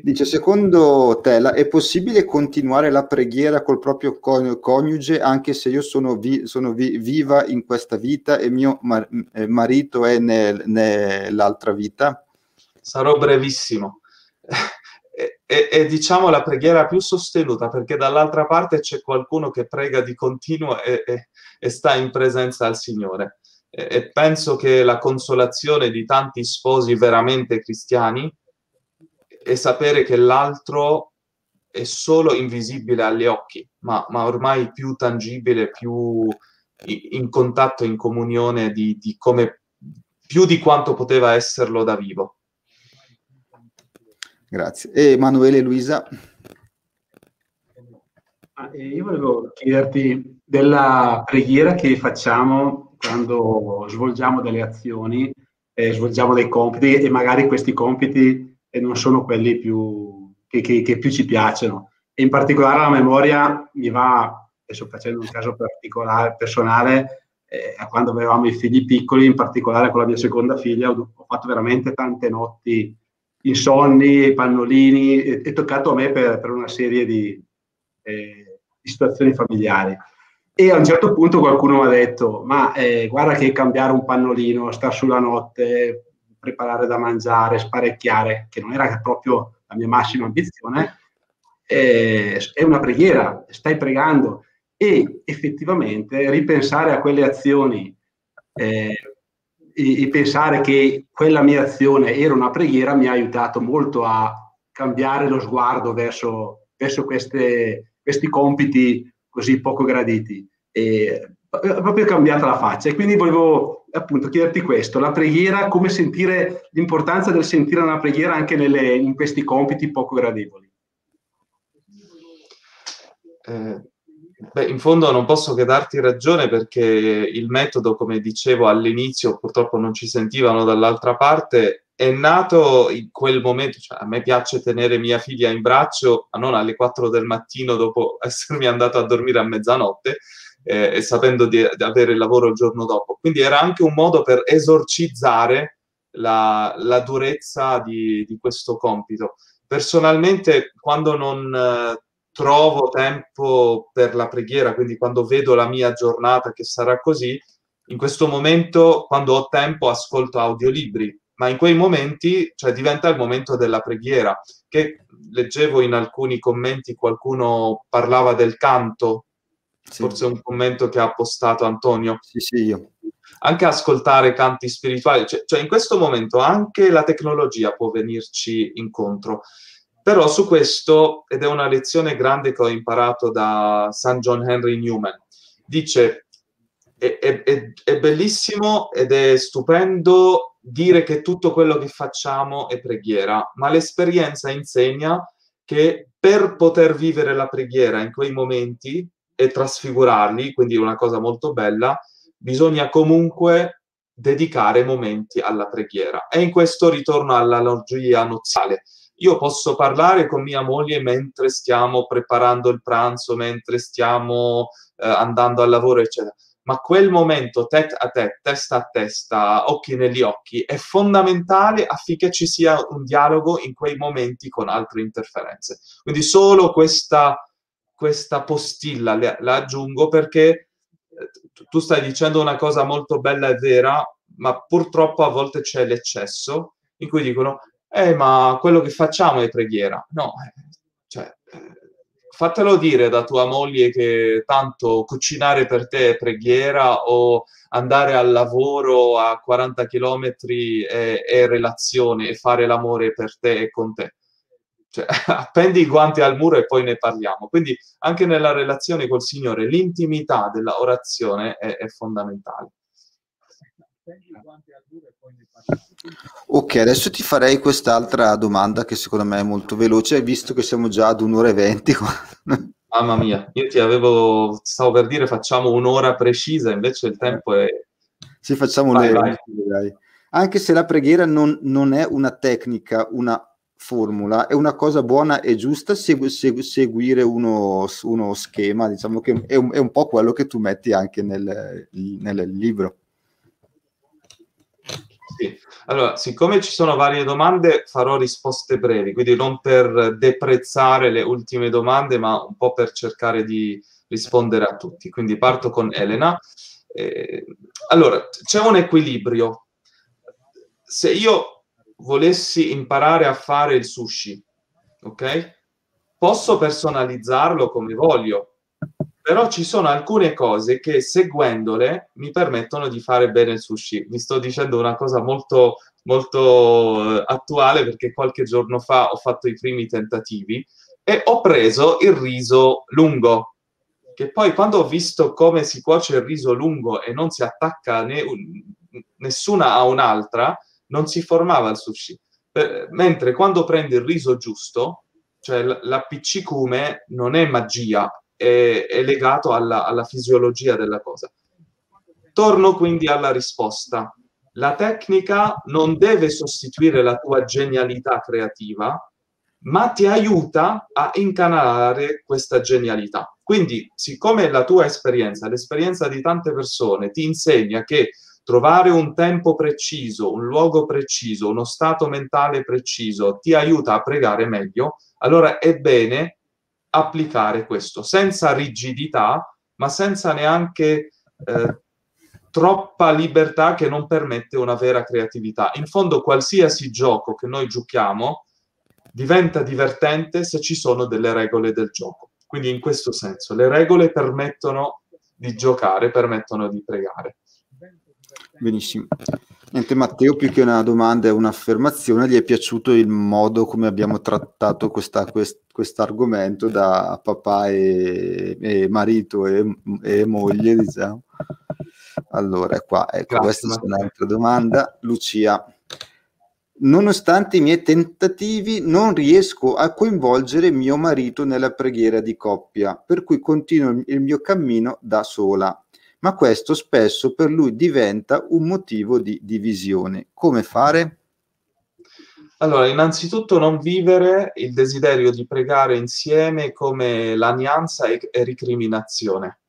Dice, secondo te la, è possibile continuare la preghiera col proprio coniuge anche se io sono, vi, sono vi, viva in questa vita e mio mar, eh, marito è nel, nell'altra vita? Sarò brevissimo. È, è, è, diciamo la preghiera più sostenuta perché dall'altra parte c'è qualcuno che prega di continuo e, e, e sta in presenza al Signore. E, e penso che la consolazione di tanti sposi veramente cristiani e sapere che l'altro è solo invisibile agli occhi, ma, ma ormai più tangibile, più in contatto, in comunione di, di come, più di quanto poteva esserlo da vivo. Grazie. Emanuele Luisa? Ah, io volevo chiederti della preghiera che facciamo quando svolgiamo delle azioni, eh, svolgiamo dei compiti e magari questi compiti e non sono quelli più, che, che, che, più ci piacciono. E in particolare la memoria mi va, adesso facendo un caso particolare, personale, eh, quando avevamo i figli piccoli, in particolare con la mia seconda figlia, ho, ho fatto veramente tante notti insonni, pannolini, è, è toccato a me per, per una serie di, eh, di, situazioni familiari. E a un certo punto qualcuno mi ha detto, ma eh, guarda che cambiare un pannolino, star sulla notte, preparare da mangiare, sparecchiare, che non era proprio la mia massima ambizione, eh, è una preghiera, stai pregando e effettivamente ripensare a quelle azioni eh, e, e, pensare che quella mia azione era una preghiera mi ha aiutato molto a cambiare lo sguardo verso, verso queste, questi compiti così poco graditi. E, proprio cambiata la faccia e quindi volevo appunto chiederti questo, la preghiera, come sentire l'importanza del sentire una preghiera anche nelle, in questi compiti poco gradevoli. Eh, Beh, in fondo non posso che darti ragione perché il metodo, come dicevo all'inizio, purtroppo non ci sentivano dall'altra parte, è nato in quel momento, cioè a me piace tenere mia figlia in braccio, ma non alle 4 del mattino dopo essermi andato a dormire a mezzanotte eh, e sapendo di, di, avere il lavoro il giorno dopo. Quindi era anche un modo per esorcizzare la, la durezza di, di, questo compito. Personalmente, quando non eh, trovo tempo per la preghiera, quindi quando vedo la mia giornata che sarà così, in questo momento, quando ho tempo, ascolto audiolibri, ma in quei momenti, cioè diventa il momento della preghiera, che leggevo in alcuni commenti qualcuno parlava del canto, sì. forse un commento che ha postato Antonio. Sì, sì, io. Anche ascoltare canti spirituali, cioè, cioè in questo momento anche la tecnologia può venirci incontro. Però su questo, ed è una lezione grande che ho imparato da San John Henry Newman, dice, è, è, è bellissimo ed è stupendo dire che tutto quello che facciamo è preghiera, ma l'esperienza insegna che per poter vivere la preghiera in quei momenti e trasfigurarli, quindi una cosa molto bella, bisogna comunque dedicare momenti alla preghiera. E in questo ritorno all'analogia nuziale io posso parlare con mia moglie mentre stiamo preparando il pranzo, mentre stiamo eh, andando al lavoro, eccetera. Ma quel momento tête a tête, testa a testa, occhi negli occhi, è fondamentale affinché ci sia un dialogo in quei momenti con altre interferenze. Quindi solo questa, questa postilla la, la aggiungo perché eh, tu stai dicendo una cosa molto bella e vera, ma purtroppo a volte c'è l'eccesso in cui dicono eh, ma quello che facciamo è preghiera. No, eh, cioè, eh, fatelo dire da tua moglie che tanto cucinare per te è preghiera o andare al lavoro a 40 km è, è relazione e fare l'amore per te e con te. Cioè, appendi i guanti al muro e poi ne parliamo. Quindi anche nella relazione col Signore l'intimità della orazione è, è fondamentale. Ok, adesso ti farei quest'altra domanda che secondo me è molto veloce, visto che siamo già ad un'ora e venti. Mamma mia, io ti avevo, stavo per dire facciamo un'ora precisa, invece il tempo è... Sì, facciamo un'ora. Anche se la preghiera non, non, è una tecnica, una formula, è una cosa buona e giusta segu- segu- seguire uno, uno, schema, diciamo che è un, è un, po' quello che tu metti anche nel, nel libro. Sì. Allora, siccome ci sono varie domande, farò risposte brevi, quindi non per deprezzare le ultime domande, ma un po' per cercare di rispondere a tutti. Quindi parto con Elena. Eh, allora, c'è un equilibrio. Se io volessi imparare a fare il sushi, ok? Posso personalizzarlo come voglio, però ci sono alcune cose che seguendole mi permettono di fare bene il sushi. Vi sto dicendo una cosa molto, molto eh, attuale perché qualche giorno fa ho fatto i primi tentativi e ho preso il riso lungo, che poi quando ho visto come si cuoce il riso lungo e non si attacca né, nessuna a un'altra, non si formava il sushi. Per, mentre quando prendi il riso giusto, cioè l'appiccicume non è magia, è, è legato alla, alla fisiologia della cosa. Torno quindi alla risposta. La tecnica non deve sostituire la tua genialità creativa, ma ti aiuta a incanalare questa genialità. Quindi, siccome la tua esperienza, l'esperienza di tante persone ti insegna che trovare un tempo preciso, un luogo preciso, uno stato mentale preciso ti aiuta a pregare meglio, allora è bene applicare questo senza rigidità, ma senza neanche eh, troppa libertà che non permette una vera creatività. In fondo, qualsiasi gioco che noi giochiamo diventa divertente se ci sono delle regole del gioco. Quindi, in questo senso, le regole permettono di giocare, permettono di pregare. Benissimo. Niente, Matteo, più che una domanda è un'affermazione, gli è piaciuto il modo come abbiamo trattato questa, quest, argomento da papà e, e marito e, e, moglie, diciamo. Allora, qua, ecco, Grazie, questa è un'altra domanda. Lucia, Nonostante i miei tentativi, non riesco a coinvolgere mio marito nella preghiera di coppia, per cui continuo il mio cammino da sola. Ma questo spesso per lui diventa un motivo di divisione. Come fare? Allora, innanzitutto non vivere il desiderio di pregare insieme come lanianza e, e ricriminazione.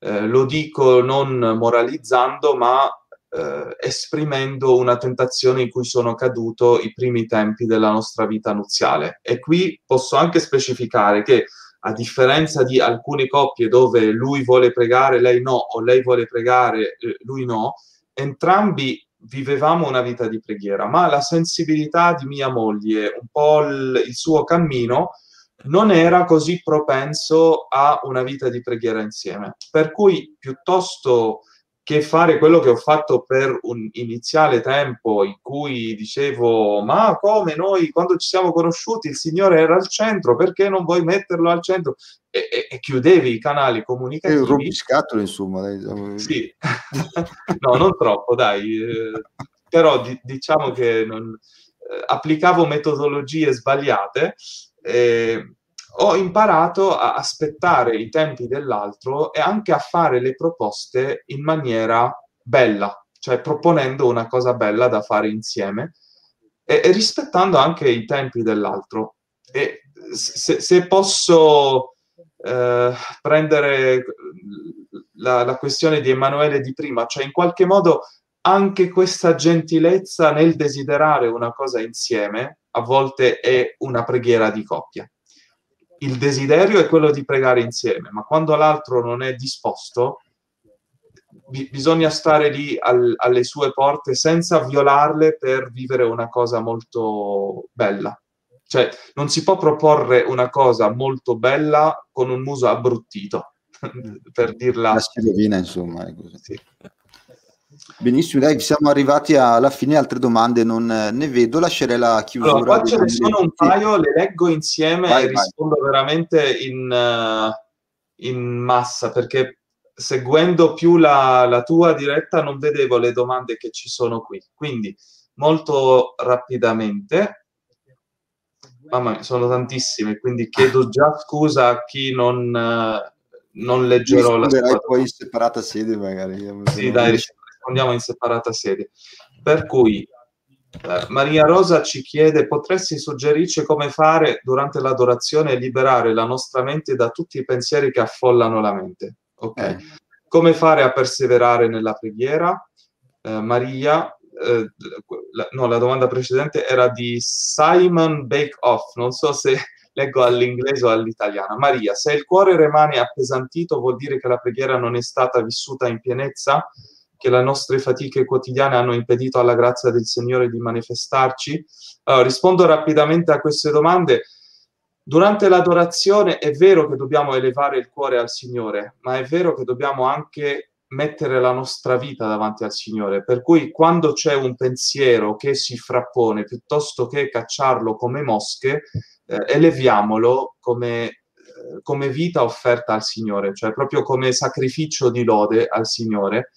Eh, lo dico non moralizzando, ma eh, esprimendo una tentazione in cui sono caduto i primi tempi della nostra vita nuziale. E qui posso anche specificare che a differenza di alcune coppie dove lui vuole pregare, lei no, o lei vuole pregare, eh, lui no, entrambi vivevamo una vita di preghiera, ma la sensibilità di mia moglie, un po' il, il suo cammino, non era così propenso a una vita di preghiera insieme. Per cui piuttosto che fare quello che ho fatto per un iniziale tempo in cui dicevo ma come noi quando ci siamo conosciuti il Signore era al centro, perché non vuoi metterlo al centro? E, e, e chiudevi i canali comunicativi. E rompiscatole insomma. Dai, diciamo. Sì, no non troppo dai, eh, però di, diciamo che non, eh, applicavo metodologie sbagliate. Eh, ho imparato a aspettare i tempi dell'altro e anche a fare le proposte in maniera bella, cioè proponendo una cosa bella da fare insieme e, e rispettando anche i tempi dell'altro. E se, se posso eh, prendere la, la questione di Emanuele di prima, cioè in qualche modo anche questa gentilezza nel desiderare una cosa insieme a volte è una preghiera di coppia il desiderio è quello di pregare insieme, ma quando l'altro non è disposto, bi- bisogna stare lì al- alle sue porte senza violarle per vivere una cosa molto bella. Cioè, non si può proporre una cosa molto bella con un muso abbruttito, per dirla... La schiavina, insomma. È così. Sì. Benissimo, dai, siamo arrivati alla fine, altre domande non ne vedo, lascerei la chiusura. Allora, qua ce ne sono un paio, le leggo insieme vai, e vai. rispondo veramente in, uh, in, massa, perché seguendo più la, la, tua diretta non vedevo le domande che ci sono qui. Quindi, molto rapidamente, mamma mia, sono tantissime, quindi chiedo già scusa a chi non, uh, non leggerò la sua. poi in separata sede magari. Sì, dai, rispondiamo in separata sede. Per cui eh, Maria Rosa ci chiede, potresti suggerirci come fare durante l'adorazione e liberare la nostra mente da tutti i pensieri che affollano la mente? Ok. Eh. Come fare a perseverare nella preghiera? Eh, Maria, eh, la, no, la domanda precedente era di Simon Bake Off, non so se leggo all'inglese o all'italiano. Maria, se il cuore rimane appesantito vuol dire che la preghiera non è stata vissuta in pienezza? Che le nostre fatiche quotidiane hanno impedito alla grazia del Signore di manifestarci? Allora, rispondo rapidamente a queste domande. Durante l'adorazione è vero che dobbiamo elevare il cuore al Signore, ma è vero che dobbiamo anche mettere la nostra vita davanti al Signore. Per cui quando c'è un pensiero che si frappone, piuttosto che cacciarlo come mosche, eh, eleviamolo come, eh, come vita offerta al Signore, cioè proprio come sacrificio di lode al Signore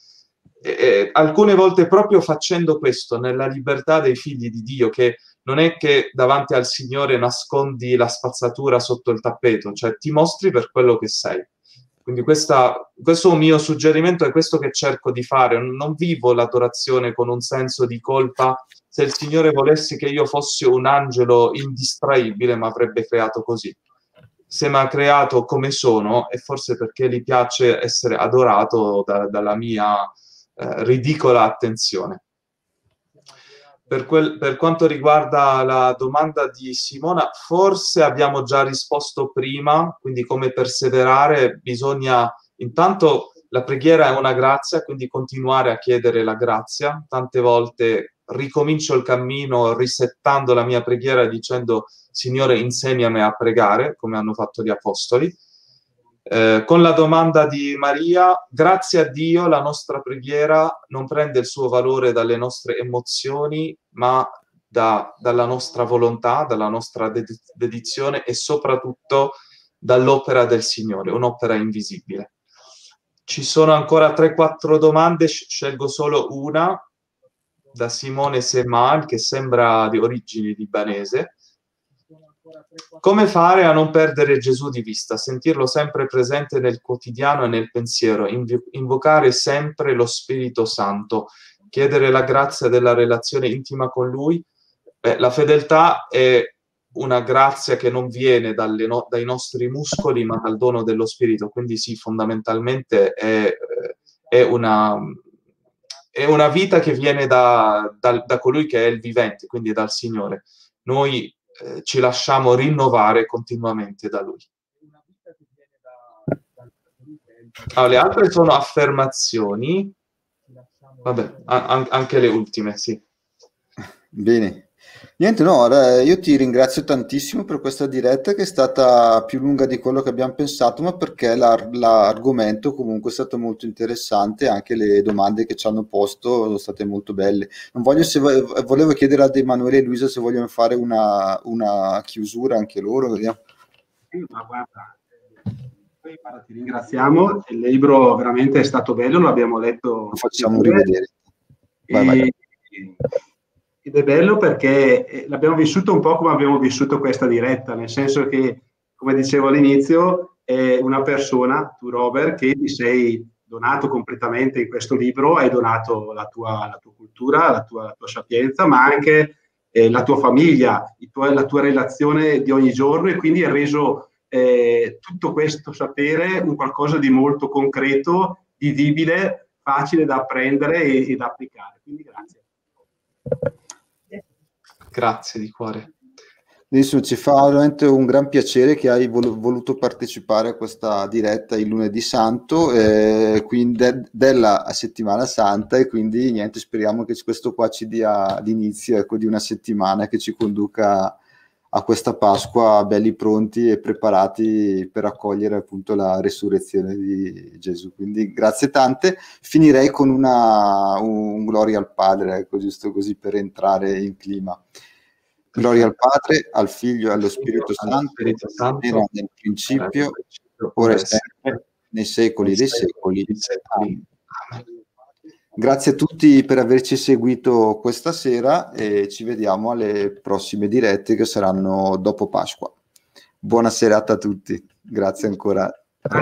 eh, alcune volte proprio facendo questo, nella libertà dei figli di Dio, che non è che davanti al Signore nascondi la spazzatura sotto il tappeto, cioè ti mostri per quello che sei. Quindi questa, questo è un mio suggerimento, è questo che cerco di fare. Non vivo l'adorazione con un senso di colpa. Se il Signore volesse che io fossi un angelo indistraibile, mi avrebbe creato così. Se mi ha creato come sono, è forse perché gli piace essere adorato da, dalla mia eh, ridicola attenzione. Per, quel, per, quanto riguarda la domanda di Simona, forse abbiamo già risposto prima, quindi come perseverare bisogna intanto la preghiera è una grazia, quindi continuare a chiedere la grazia. Tante volte ricomincio il cammino risettando la mia preghiera dicendo Signore insegnami a pregare, come hanno fatto gli apostoli. Eh, con la domanda di Maria, grazie a Dio la nostra preghiera non prende il suo valore dalle nostre emozioni, ma da, dalla nostra volontà, dalla nostra ded- dedizione e soprattutto dall'opera del Signore, un'opera invisibile. Ci sono ancora 3-4 domande, scelgo solo una. da Simone Semal, che sembra di origini libanese. Come fare a non perdere Gesù di vista? Sentirlo sempre presente nel quotidiano e nel pensiero, invocare sempre lo Spirito Santo, chiedere la grazia della relazione intima con Lui. Beh, la fedeltà è una grazia che non viene no- dai nostri muscoli, ma dal dono dello Spirito. Quindi sì, fondamentalmente è, è, una, è una, vita che viene da, da, da, colui che è il vivente, quindi dal Signore. Noi eh, ci lasciamo rinnovare continuamente da Lui. Allora, le altre sono affermazioni, vabbè, a- anche le ultime, sì. Bene, Niente, no, io ti ringrazio tantissimo per questa diretta che è stata più lunga di quello che abbiamo pensato, ma perché l'ar- l'argomento comunque è stato molto interessante, anche le domande che ci hanno posto sono state molto belle. Non voglio se vo- volevo chiedere ad Emanuele e Luisa se vogliono fare una, una chiusura anche loro. Vediamo. ma guarda, eh, guarda, ti ringraziamo, il libro veramente è stato bello, lo abbiamo letto. Lo facciamo rivedere. Vai, e... vai ed è bello perché eh, l'abbiamo vissuto un po' come abbiamo vissuto questa diretta, nel senso che, come dicevo all'inizio, è una persona, tu Robert, che ti sei donato completamente in questo libro, hai donato la tua, la tua cultura, la tua, la tua, sapienza, ma anche eh, la tua famiglia, tuo, la tua relazione di ogni giorno e quindi hai reso eh, tutto questo sapere un qualcosa di molto concreto, vivibile, facile da apprendere e, e da applicare. Quindi grazie. Grazie di cuore. Adesso ci fa veramente un gran piacere che hai vol- voluto partecipare a questa diretta il lunedì santo, eh, de- della settimana santa e quindi niente, speriamo che questo qua ci dia l'inizio ecco, di una settimana che ci conduca a questa Pasqua belli pronti e preparati per accogliere appunto la resurrezione di Gesù. Quindi grazie tante. Finirei con una, un gloria al Padre, ecco, giusto così per entrare in clima. Gloria al Padre, al Figlio e allo Spirito Santo, era nel principio, ora e sempre, nei secoli dei secoli. Amen. Grazie a tutti per averci seguito questa sera e ci vediamo alle prossime dirette che saranno dopo Pasqua. Buona serata a tutti. Grazie ancora.